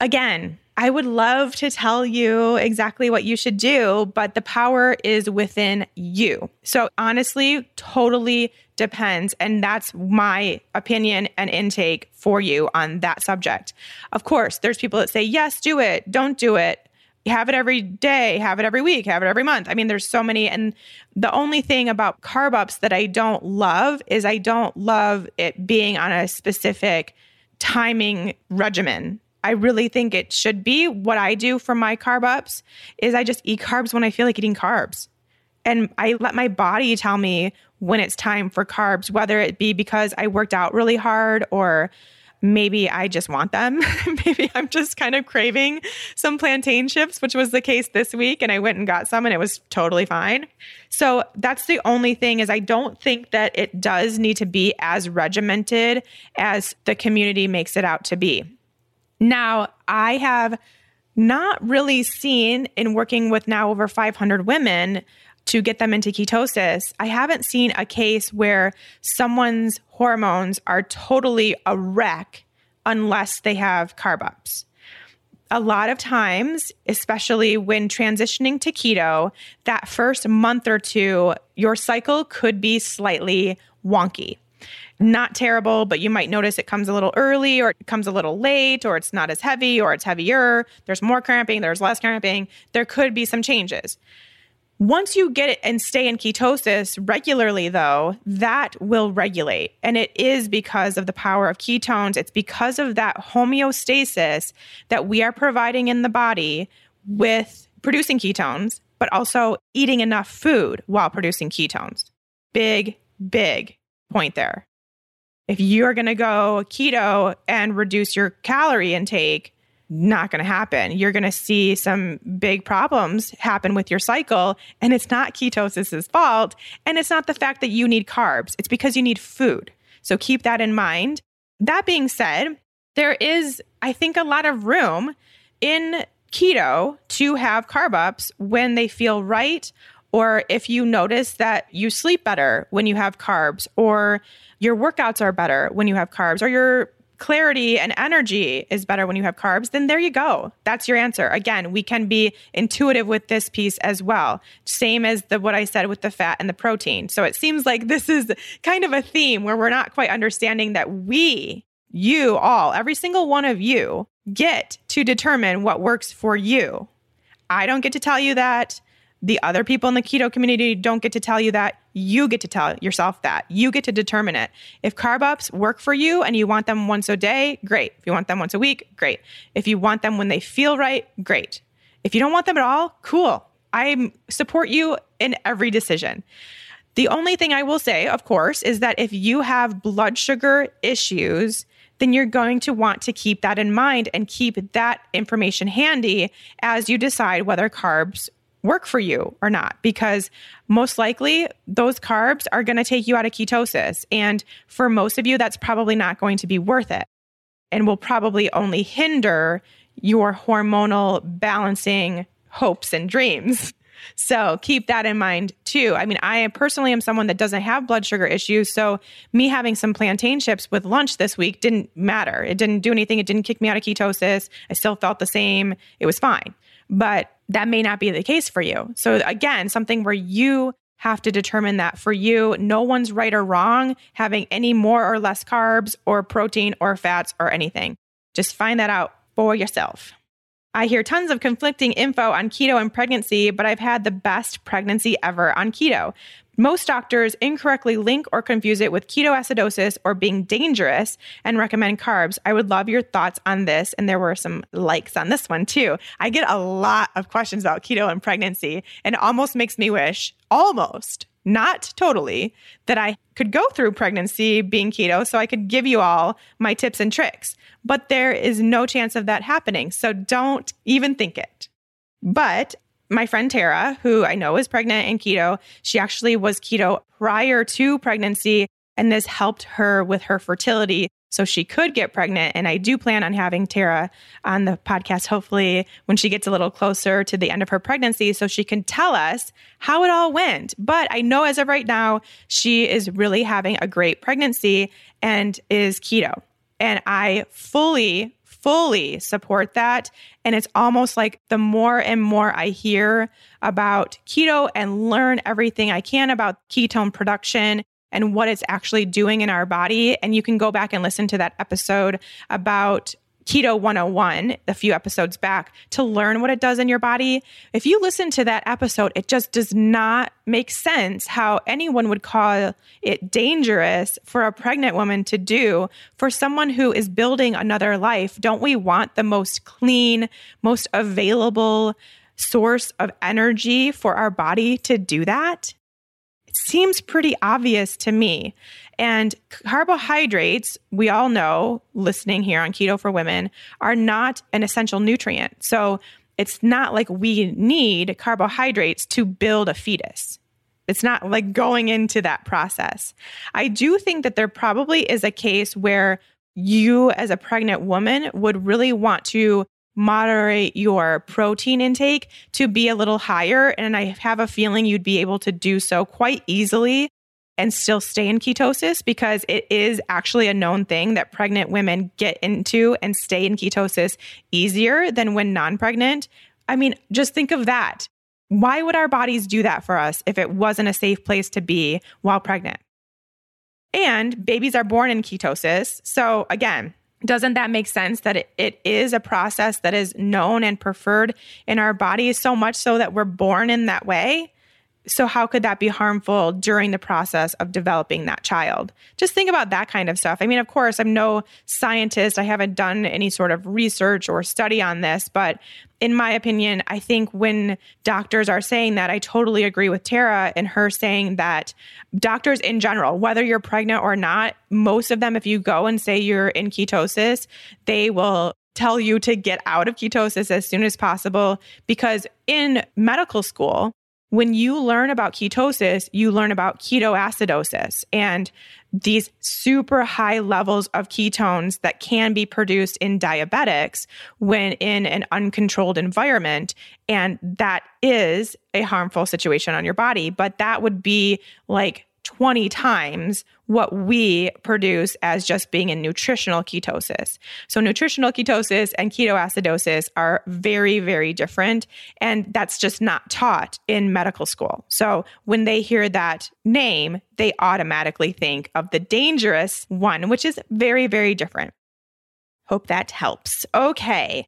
Again, I would love to tell you exactly what you should do, but the power is within you. So honestly, totally depends. And that's my opinion and intake for you on that subject. Of course, there's people that say, yes, do it, don't do it have it every day, have it every week, have it every month. I mean, there's so many. And the only thing about carb ups that I don't love is I don't love it being on a specific timing regimen. I really think it should be what I do for my carb ups is I just eat carbs when I feel like eating carbs. And I let my body tell me when it's time for carbs, whether it be because I worked out really hard or maybe I just want them. maybe I'm just kind of craving some plantain chips, which was the case this week. And I went and got some and it was totally fine. So that's the only thing is I don't think that it does need to be as regimented as the community makes it out to be. Now, I have not really seen in working with now over 500 women to get them into ketosis. I haven't seen a case where someone's hormones are totally a wreck unless they have carb ups. A lot of times, especially when transitioning to keto, that first month or two, your cycle could be slightly wonky. Not terrible, but you might notice it comes a little early or it comes a little late or it's not as heavy or it's heavier. There's more cramping, there's less cramping. There could be some changes. Once you get it and stay in ketosis regularly, though, that will regulate. And it is because of the power of ketones. It's because of that homeostasis that we are providing in the body with producing ketones, but also eating enough food while producing ketones. Big, big point there. If you're going to go keto and reduce your calorie intake, not going to happen. You're going to see some big problems happen with your cycle. And it's not ketosis's fault. And it's not the fact that you need carbs, it's because you need food. So keep that in mind. That being said, there is, I think, a lot of room in keto to have carb ups when they feel right. Or if you notice that you sleep better when you have carbs, or your workouts are better when you have carbs, or your clarity and energy is better when you have carbs, then there you go. That's your answer. Again, we can be intuitive with this piece as well. Same as the what I said with the fat and the protein. So it seems like this is kind of a theme where we're not quite understanding that we, you all, every single one of you get to determine what works for you. I don't get to tell you that. The other people in the keto community don't get to tell you that. You get to tell yourself that. You get to determine it. If carb ups work for you and you want them once a day, great. If you want them once a week, great. If you want them when they feel right, great. If you don't want them at all, cool. I support you in every decision. The only thing I will say, of course, is that if you have blood sugar issues, then you're going to want to keep that in mind and keep that information handy as you decide whether carbs work for you or not because most likely those carbs are going to take you out of ketosis and for most of you that's probably not going to be worth it and will probably only hinder your hormonal balancing hopes and dreams so keep that in mind too. I mean, I personally am someone that doesn't have blood sugar issues. So me having some plantain chips with lunch this week didn't matter. It didn't do anything. It didn't kick me out of ketosis. I still felt the same. It was fine. But that may not be the case for you. So, again, something where you have to determine that for you, no one's right or wrong having any more or less carbs or protein or fats or anything. Just find that out for yourself. I hear tons of conflicting info on keto and pregnancy, but I've had the best pregnancy ever on keto. Most doctors incorrectly link or confuse it with ketoacidosis or being dangerous and recommend carbs. I would love your thoughts on this. And there were some likes on this one too. I get a lot of questions about keto and pregnancy, and it almost makes me wish, almost, not totally, that I could go through pregnancy being keto so I could give you all my tips and tricks. But there is no chance of that happening. So don't even think it. But my friend Tara, who I know is pregnant and keto, she actually was keto prior to pregnancy, and this helped her with her fertility so she could get pregnant. And I do plan on having Tara on the podcast, hopefully, when she gets a little closer to the end of her pregnancy, so she can tell us how it all went. But I know as of right now, she is really having a great pregnancy and is keto. And I fully fully support that. And it's almost like the more and more I hear about keto and learn everything I can about ketone production and what it's actually doing in our body. And you can go back and listen to that episode about Keto 101 a few episodes back to learn what it does in your body. If you listen to that episode, it just does not make sense how anyone would call it dangerous for a pregnant woman to do for someone who is building another life. Don't we want the most clean, most available source of energy for our body to do that? It seems pretty obvious to me. And carbohydrates, we all know, listening here on Keto for Women, are not an essential nutrient. So it's not like we need carbohydrates to build a fetus. It's not like going into that process. I do think that there probably is a case where you, as a pregnant woman, would really want to moderate your protein intake to be a little higher. And I have a feeling you'd be able to do so quite easily and still stay in ketosis because it is actually a known thing that pregnant women get into and stay in ketosis easier than when non pregnant. I mean, just think of that. Why would our bodies do that for us if it wasn't a safe place to be while pregnant? And babies are born in ketosis. So, again, doesn't that make sense that it, it is a process that is known and preferred in our bodies so much so that we're born in that way? So, how could that be harmful during the process of developing that child? Just think about that kind of stuff. I mean, of course, I'm no scientist. I haven't done any sort of research or study on this, but in my opinion, I think when doctors are saying that, I totally agree with Tara and her saying that doctors in general, whether you're pregnant or not, most of them, if you go and say you're in ketosis, they will tell you to get out of ketosis as soon as possible because in medical school, when you learn about ketosis, you learn about ketoacidosis and these super high levels of ketones that can be produced in diabetics when in an uncontrolled environment. And that is a harmful situation on your body. But that would be like 20 times what we produce as just being in nutritional ketosis. So, nutritional ketosis and ketoacidosis are very, very different. And that's just not taught in medical school. So, when they hear that name, they automatically think of the dangerous one, which is very, very different. Hope that helps. Okay.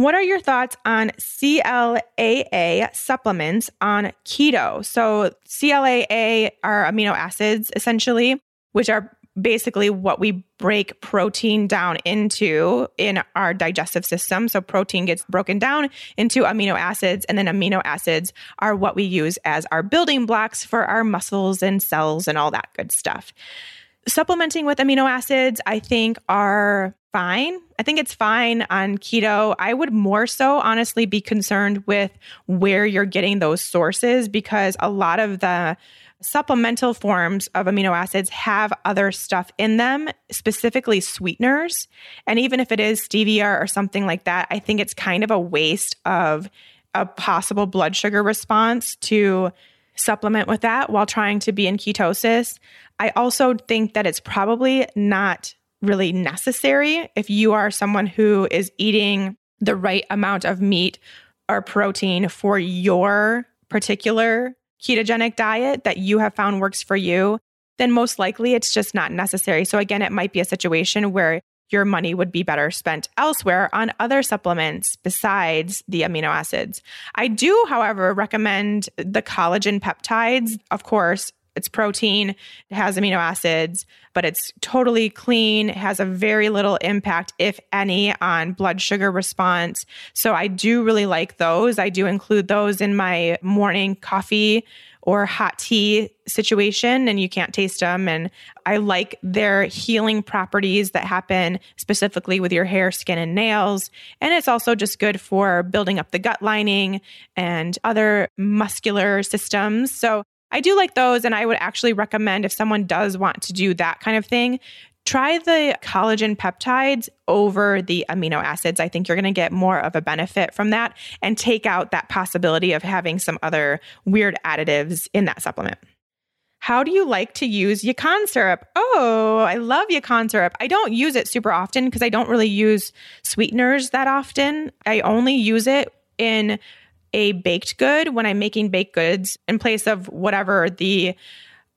What are your thoughts on BCAA supplements on keto? So, BCAA are amino acids essentially, which are basically what we break protein down into in our digestive system. So, protein gets broken down into amino acids, and then amino acids are what we use as our building blocks for our muscles and cells and all that good stuff. Supplementing with amino acids, I think, are fine. I think it's fine on keto. I would more so honestly be concerned with where you're getting those sources because a lot of the supplemental forms of amino acids have other stuff in them, specifically sweeteners. And even if it is stevia or something like that, I think it's kind of a waste of a possible blood sugar response to supplement with that while trying to be in ketosis. I also think that it's probably not really necessary if you are someone who is eating the right amount of meat or protein for your particular ketogenic diet that you have found works for you, then most likely it's just not necessary. So, again, it might be a situation where your money would be better spent elsewhere on other supplements besides the amino acids. I do, however, recommend the collagen peptides. Of course, it's protein, it has amino acids, but it's totally clean. It has a very little impact, if any, on blood sugar response. So I do really like those. I do include those in my morning coffee or hot tea situation and you can't taste them. And I like their healing properties that happen specifically with your hair, skin, and nails. And it's also just good for building up the gut lining and other muscular systems. So I do like those. And I would actually recommend if someone does want to do that kind of thing, try the collagen peptides over the amino acids. I think you're going to get more of a benefit from that and take out that possibility of having some other weird additives in that supplement. how do you like to use yacon syrup? Oh, I love yacon syrup. I don't use it super often because I don't really use sweeteners that often. I only use it in a baked good when I'm making baked goods in place of whatever the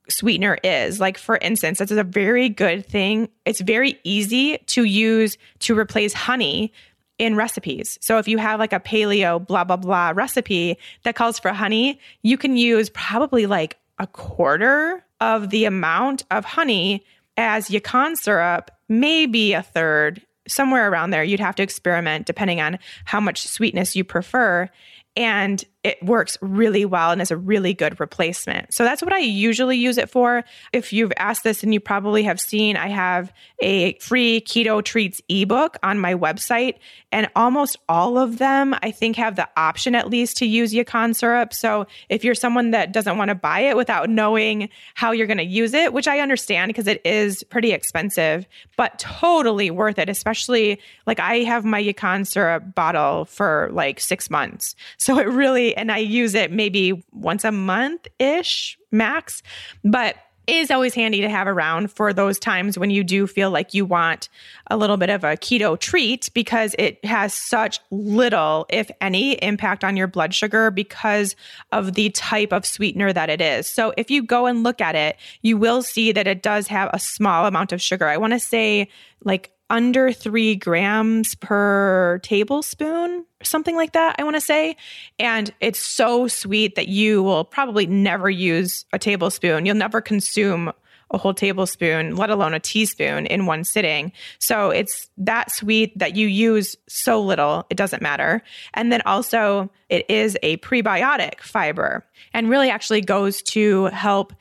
sweetener is. Like, for instance, it's a very good thing. It's very easy to use to replace honey in recipes. So if you have like a paleo blah blah blah recipe that calls for honey, you can use probably like a quarter of the amount of honey as yacon syrup, maybe a third, somewhere around there. You'd have to experiment depending on how much sweetness you prefer and it works really well and is a really good replacement. So that's what I usually use it for. If you've asked this and you probably have seen, I have a free keto treats ebook on my website, and almost all of them I think have the option at least to use yacon syrup. So if you're someone that doesn't want to buy it without knowing how you're going to use it, which I understand because it is pretty expensive, but totally worth it, especially like I have my yacon syrup bottle for like six months. So it really, and I use it maybe once a month ish max, but is always handy to have around for those times when you do feel like you want a little bit of a keto treat because it has such little, if any, impact on your blood sugar because of the type of sweetener that it is. So if you go and look at it, you will see that it does have a small amount of sugar. I want to say like under three grams per tablespoon, something like that, I want to say. And it's so sweet that you will probably never use a tablespoon. You'll never consume a whole tablespoon, let alone a teaspoon in one sitting. So it's that sweet that you use so little, it doesn't matter. And then also, it is a prebiotic fiber and really actually goes to help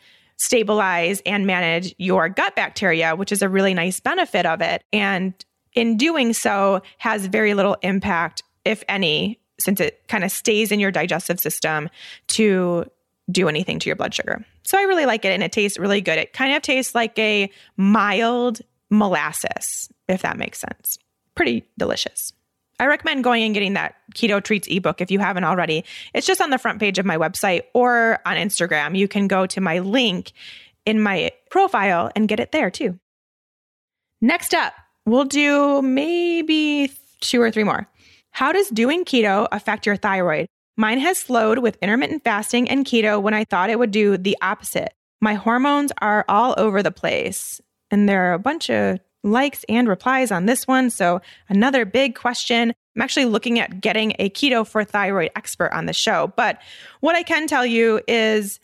stabilize and manage your gut bacteria, which is a really nice benefit of it. And in doing so, has very little impact, if any, since it kind of stays in your digestive system to do anything to your blood sugar. So I really like it and it tastes really good. It kind of tastes like a mild molasses, if that makes sense. Pretty delicious. I recommend going and getting that Keto Treats ebook if you haven't already. It's just on the front page of my website or on Instagram. You can go to my link in my profile and get it there too. Next up, we'll do maybe two or three more. How does doing keto affect your thyroid? Mine has slowed with intermittent fasting and keto when I thought it would do the opposite. My hormones are all over the place. And there are a bunch of likes and replies on this one. So, another big question. I'm actually looking at getting a keto for thyroid expert on the show. But what I can tell you is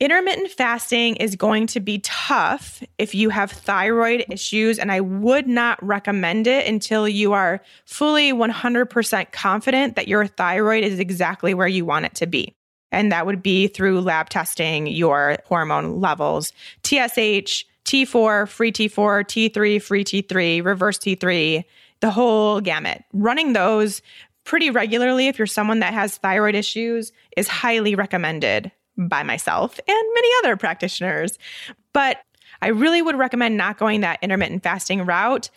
intermittent fasting is going to be tough if you have thyroid issues. And I would not recommend it until you are fully 100% confident that your thyroid is exactly where you want it to be. And that would be through lab testing your hormone levels, TSH, T4, free T4, T3, free T3, reverse T3, the whole gamut. Running those pretty regularly, if you're someone that has thyroid issues, is highly recommended by myself and many other practitioners. But I really would recommend not going that intermittent fasting route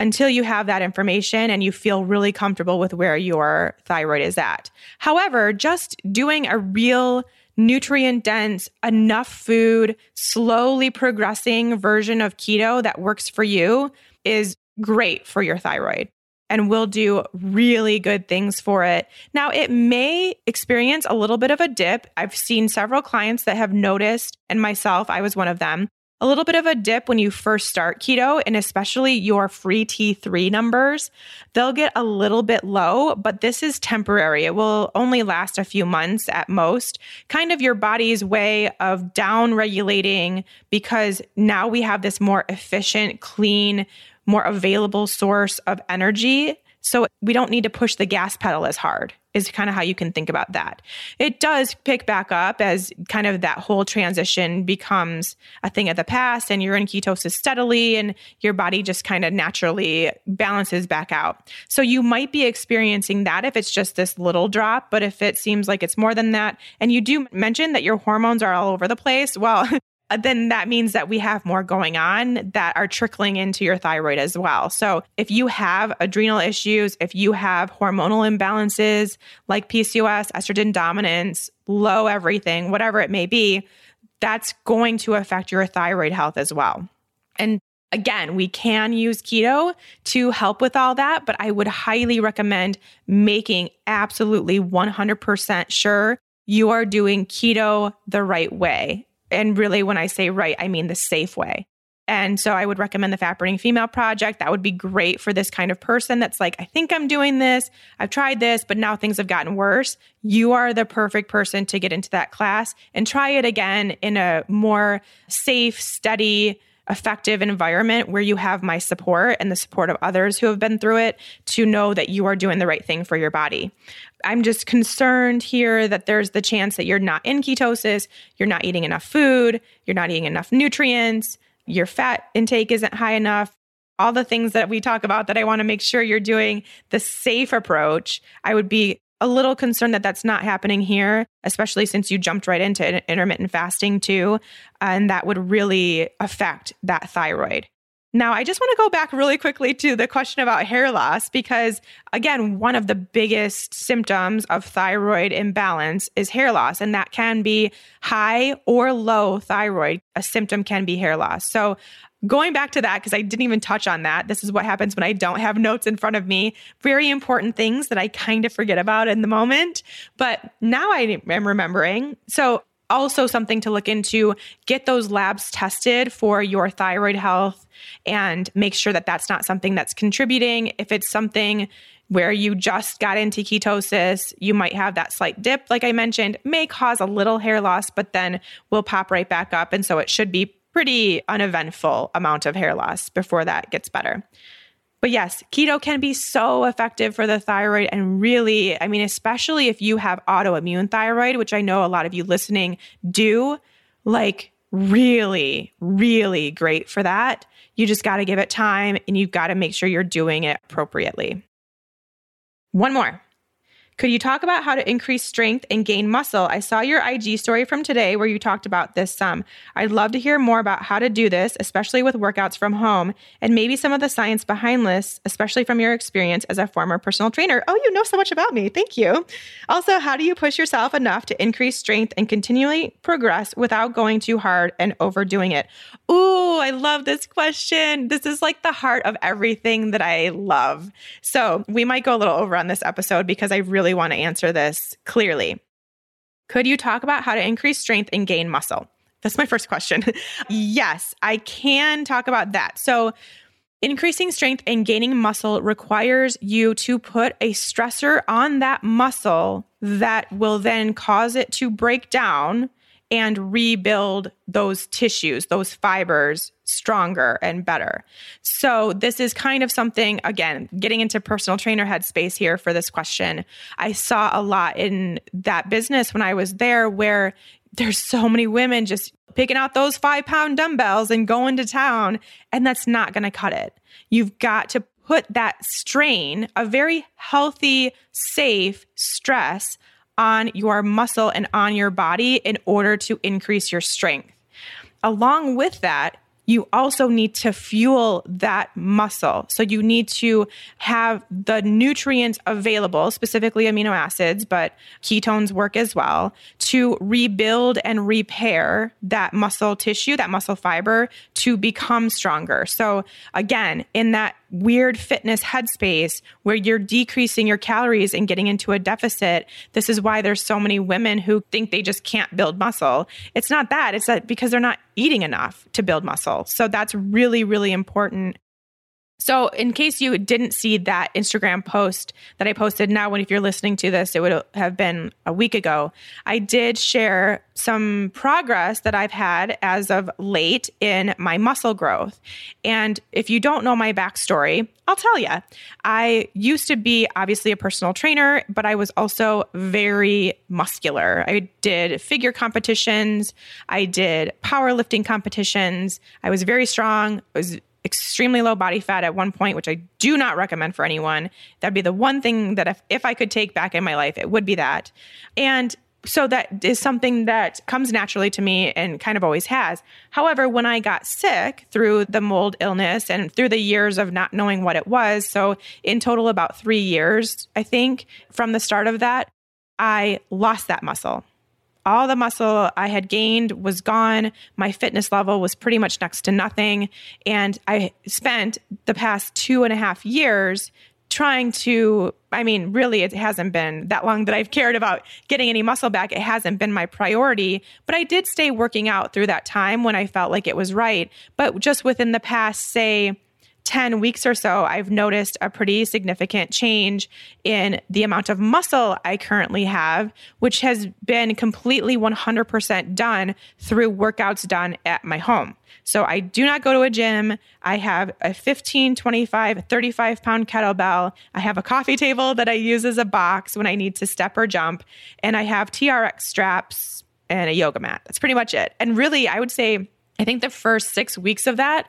until you have that information and you feel really comfortable with where your thyroid is at. However, just doing a real nutrient dense, enough food, slowly progressing version of keto that works for you is great for your thyroid and will do really good things for it. Now, it may experience a little bit of a dip. I've seen several clients that have noticed, and myself, I was one of them, a little bit of a dip when you first start keto, and especially your free T3 numbers. They'll get a little bit low, but this is temporary. It will only last a few months at most. Kind of your body's way of down regulating because now we have this more efficient, clean, more available source of energy so we don't need to push the gas pedal as hard, is kind of how you can think about that. It does pick back up as kind of that whole transition becomes a thing of the past and you're in ketosis steadily and your body just kind of naturally balances back out. So you might be experiencing that if it's just this little drop, but if it seems like it's more than that, and you do mention that your hormones are all over the place, well, then that means that we have more going on that are trickling into your thyroid as well. So, if you have adrenal issues, if you have hormonal imbalances like PCOS, estrogen dominance, low everything, whatever it may be, that's going to affect your thyroid health as well. And again, we can use keto to help with all that, but I would highly recommend making absolutely 100% sure you are doing keto the right way. And really, when I say right, I mean the safe way. And so I would recommend the Fat Burning Female Project. That would be great for this kind of person that's like, I think I'm doing this, I've tried this, but now things have gotten worse. You are the perfect person to get into that class and try it again in a more safe, steady, effective environment where you have my support and the support of others who have been through it to know that you are doing the right thing for your body. I'm just concerned here that there's the chance that you're not in ketosis, you're not eating enough food, you're not eating enough nutrients your fat intake isn't high enough, all the things that we talk about that I want to make sure you're doing the safe approach, I would be a little concerned that that's not happening here, especially since you jumped right into intermittent fasting too. And that would really affect that thyroid. Now, I just want to go back really quickly to the question about hair loss because, again, one of the biggest symptoms of thyroid imbalance is hair loss, and that can be high or low thyroid. A symptom can be hair loss. So, going back to that, because I didn't even touch on that, this is what happens when I don't have notes in front of me. Very important things that I kind of forget about in the moment. But now I am remembering. So, also something to look into. Get those labs tested for your thyroid health and make sure that that's not something that's contributing. If it's something where you just got into ketosis, you might have that slight dip, like I mentioned, may cause a little hair loss, but then will pop right back up. And so it should be pretty uneventful amount of hair loss before that gets better. But yes, keto can be so effective for the thyroid. And really, I mean, especially if you have autoimmune thyroid, which I know a lot of you listening do, like really, really great for that. You just got to give it time and you've got to make sure you're doing it appropriately. One more. Could you talk about how to increase strength and gain muscle? I saw your IG story from today where you talked about this some. I'd love to hear more about how to do this, especially with workouts from home, and maybe some of the science behind this, especially from your experience as a former personal trainer. Oh, you know so much about me. Thank you. Also, how do you push yourself enough to increase strength and continually progress without going too hard and overdoing it? Ooh, I love this question. This is like the heart of everything that I love. So, we might go a little over on this episode because I really really want to answer this clearly. Could you talk about how to increase strength and gain muscle? That's my first question. yes, I can talk about that. So, increasing strength and gaining muscle requires you to put a stressor on that muscle that will then cause it to break down and rebuild those tissues, those fibers stronger and better. So, this is kind of something, again, getting into personal trainer headspace here for this question. I saw a lot in that business when I was there where there's so many women just picking out those five pound dumbbells and going to town, and that's not going to cut it. You've got to put that strain, a very healthy, safe stress on your muscle and on your body in order to increase your strength. Along with that, you also need to fuel that muscle. So you need to have the nutrients available, specifically amino acids, but ketones work as well, to rebuild and repair that muscle tissue, that muscle fiber to become stronger. So again, in that weird fitness headspace where you're decreasing your calories and getting into a deficit. This is why there's so many women who think they just can't build muscle. It's not that, it's that because they're not eating enough to build muscle. So that's really, really important so, in case you didn't see that Instagram post that I posted now, when if you're listening to this, it would have been a week ago. I did share some progress that I've had as of late in my muscle growth. And if you don't know my backstory, I'll tell you. I used to be obviously a personal trainer, but I was also very muscular. I did figure competitions, I did powerlifting competitions. I was very strong. I was extremely low body fat at one point, which I do not recommend for anyone. That'd be the one thing that if, if I could take back in my life, it would be that. And so that is something that comes naturally to me and kind of always has. However, when I got sick through the mold illness and through the years of not knowing what it was, so in total about three years, I think, from the start of that, I lost that muscle. All the muscle I had gained was gone. My fitness level was pretty much next to nothing. And I spent the past two and a half years trying to i mean really it hasn't been that long that i've cared about getting any muscle back it hasn't been my priority but i did stay working out through that time when i felt like it was right but just within the past say 10 weeks or so, I've noticed a pretty significant change in the amount of muscle I currently have, which has been completely 100% done through workouts done at my home. So I do not go to a gym. I have a 15, 25, 35 pound kettlebell. I have a coffee table that I use as a box when I need to step or jump. And I have TRX straps and a yoga mat. That's pretty much it. And really, I would say, I think the first six weeks of that,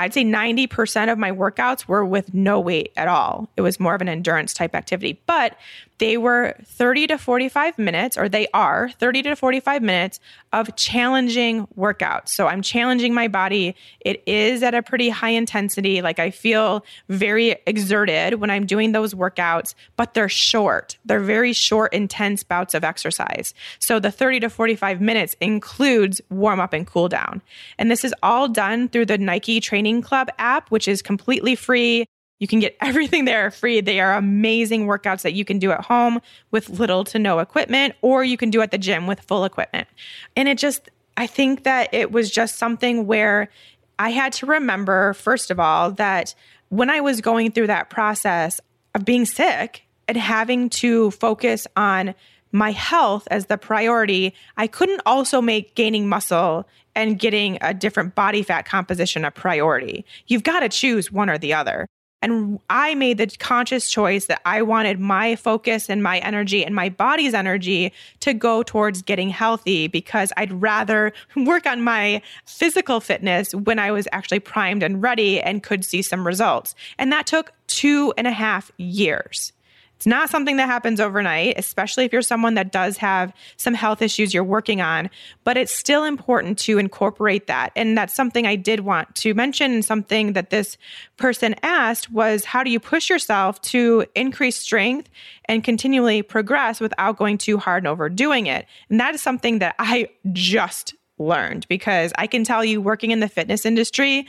I'd say 90% of my workouts were with no weight at all. It was more of an endurance type activity, but they were 30 to 45 minutes, or they are 30 to 45 minutes of challenging workouts. So I'm challenging my body. It is at a pretty high intensity. Like I feel very exerted when I'm doing those workouts, but they're short. They're very short, intense bouts of exercise. So the 30 to 45 minutes includes warm up and cool down. And this is all done through the Nike Training Club app, which is completely free. You can get everything there free. They are amazing workouts that you can do at home with little to no equipment, or you can do at the gym with full equipment. And it just, I think that it was just something where I had to remember, first of all, that when I was going through that process of being sick and having to focus on my health as the priority, I couldn't also make gaining muscle and getting a different body fat composition a priority. You've got to choose one or the other. And I made the conscious choice that I wanted my focus and my energy and my body's energy to go towards getting healthy because I'd rather work on my physical fitness when I was actually primed and ready and could see some results. And that took two and a half years. It's not something that happens overnight, especially if you're someone that does have some health issues you're working on, but it's still important to incorporate that. And that's something I did want to mention. Something that this person asked was how do you push yourself to increase strength and continually progress without going too hard and overdoing it? And that is something that I just learned because I can tell you working in the fitness industry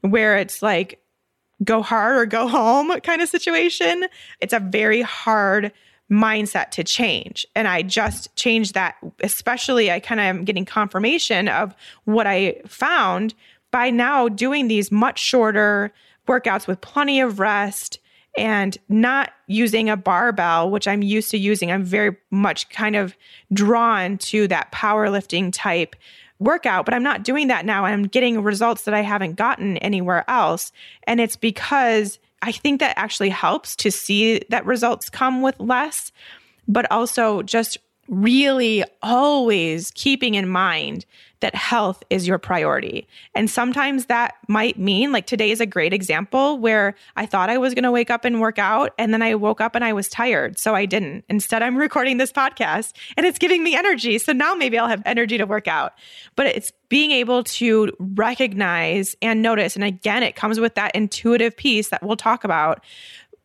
where it's like go hard or go home kind of situation. It's a very hard mindset to change. And I just changed that, especially I kind of am getting confirmation of what I found by now doing these much shorter workouts with plenty of rest and not using a barbell, which I'm used to using. I'm very much kind of drawn to that powerlifting type workout, but I'm not doing that now. And I'm getting results that I haven't gotten anywhere else. And it's because I think that actually helps to see that results come with less, but also just really always keeping in mind that health is your priority. And sometimes that might mean, like today is a great example where I thought I was going to wake up and work out, and then I woke up and I was tired. So I didn't. Instead, I'm recording this podcast and it's giving me energy. So now maybe I'll have energy to work out. But it's being able to recognize and notice. And again, it comes with that intuitive piece that we'll talk about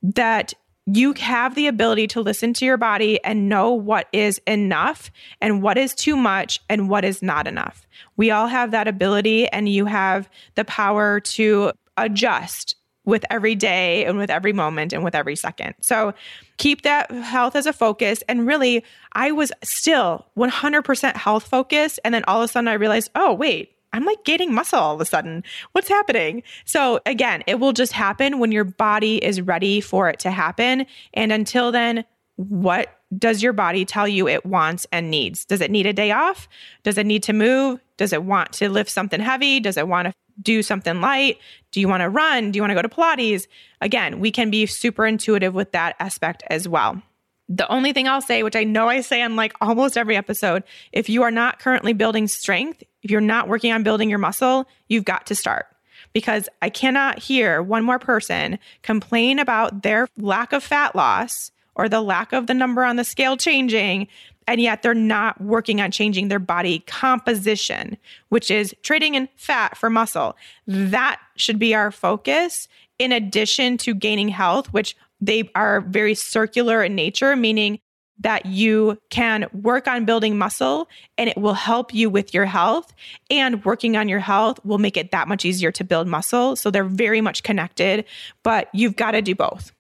that you have the ability to listen to your body and know what is enough and what is too much and what is not enough. We all have that ability, and you have the power to adjust with every day and with every moment and with every second. So keep that health as a focus. And really, I was still 100% health focused. And then all of a sudden, I realized, oh, wait, I'm like gaining muscle all of a sudden. What's happening? So, again, it will just happen when your body is ready for it to happen. And until then, what does your body tell you it wants and needs? Does it need a day off? Does it need to move? Does it want to lift something heavy? Does it want to do something light? Do you want to run? Do you want to go to Pilates? Again, we can be super intuitive with that aspect as well. The only thing I'll say, which I know I say on like almost every episode, if you are not currently building strength, if you're not working on building your muscle, you've got to start. Because I cannot hear one more person complain about their lack of fat loss or the lack of the number on the scale changing, and yet they're not working on changing their body composition, which is trading in fat for muscle. That should be our focus in addition to gaining health, which they are very circular in nature, meaning that you can work on building muscle and it will help you with your health. And working on your health will make it that much easier to build muscle. So they're very much connected, but you've got to do both.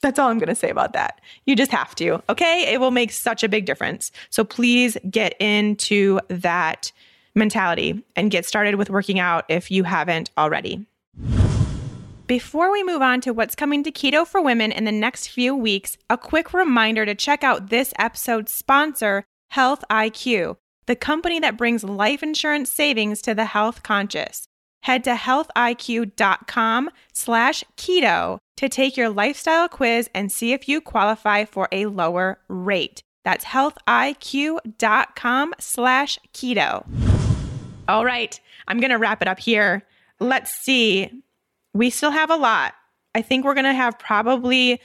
That's all I'm going to say about that. You just have to, okay? It will make such a big difference. So please get into that mentality and get started with working out if you haven't already. Before we move on to what's coming to Keto for Women in the next few weeks, a quick reminder to check out this episode's sponsor, Health IQ, the company that brings life insurance savings to the health conscious. Head to healthiq.com slash keto to take your lifestyle quiz and see if you qualify for a lower rate. That's healthiq.com slash keto. All right, I'm going to wrap it up here. Let's see we still have a lot. I think we're going to have probably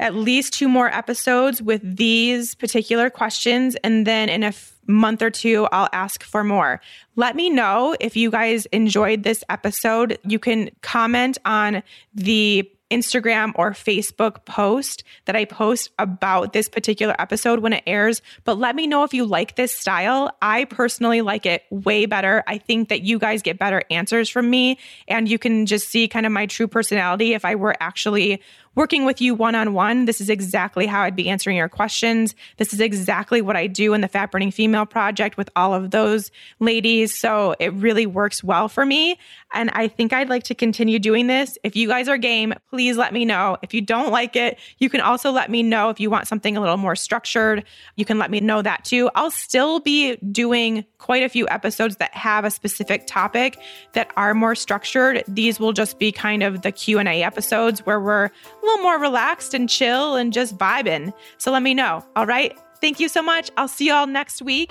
at least two more episodes with these particular questions. And then in a f- month or two, I'll ask for more. Let me know if you guys enjoyed this episode. You can comment on the Instagram or Facebook post that I post about this particular episode when it airs. But let me know if you like this style. I personally like it way better. I think that you guys get better answers from me, and you can just see kind of my true personality if I were actually working with you one on one. This is exactly how I'd be answering your questions. This is exactly what I do in the Fat Burning Female Project with all of those ladies. So it really works well for me. And I think I'd like to continue doing this. If you guys are game, please let me know. If you don't like it, you can also let me know if you want something a little more structured. You can let me know that too. I'll still be doing quite a few episodes that have a specific topic that are more structured. These will just be kind of the Q&A episodes where we're little more relaxed and chill and just vibing. So let me know. All right. Thank you so much. I'll see you all next week.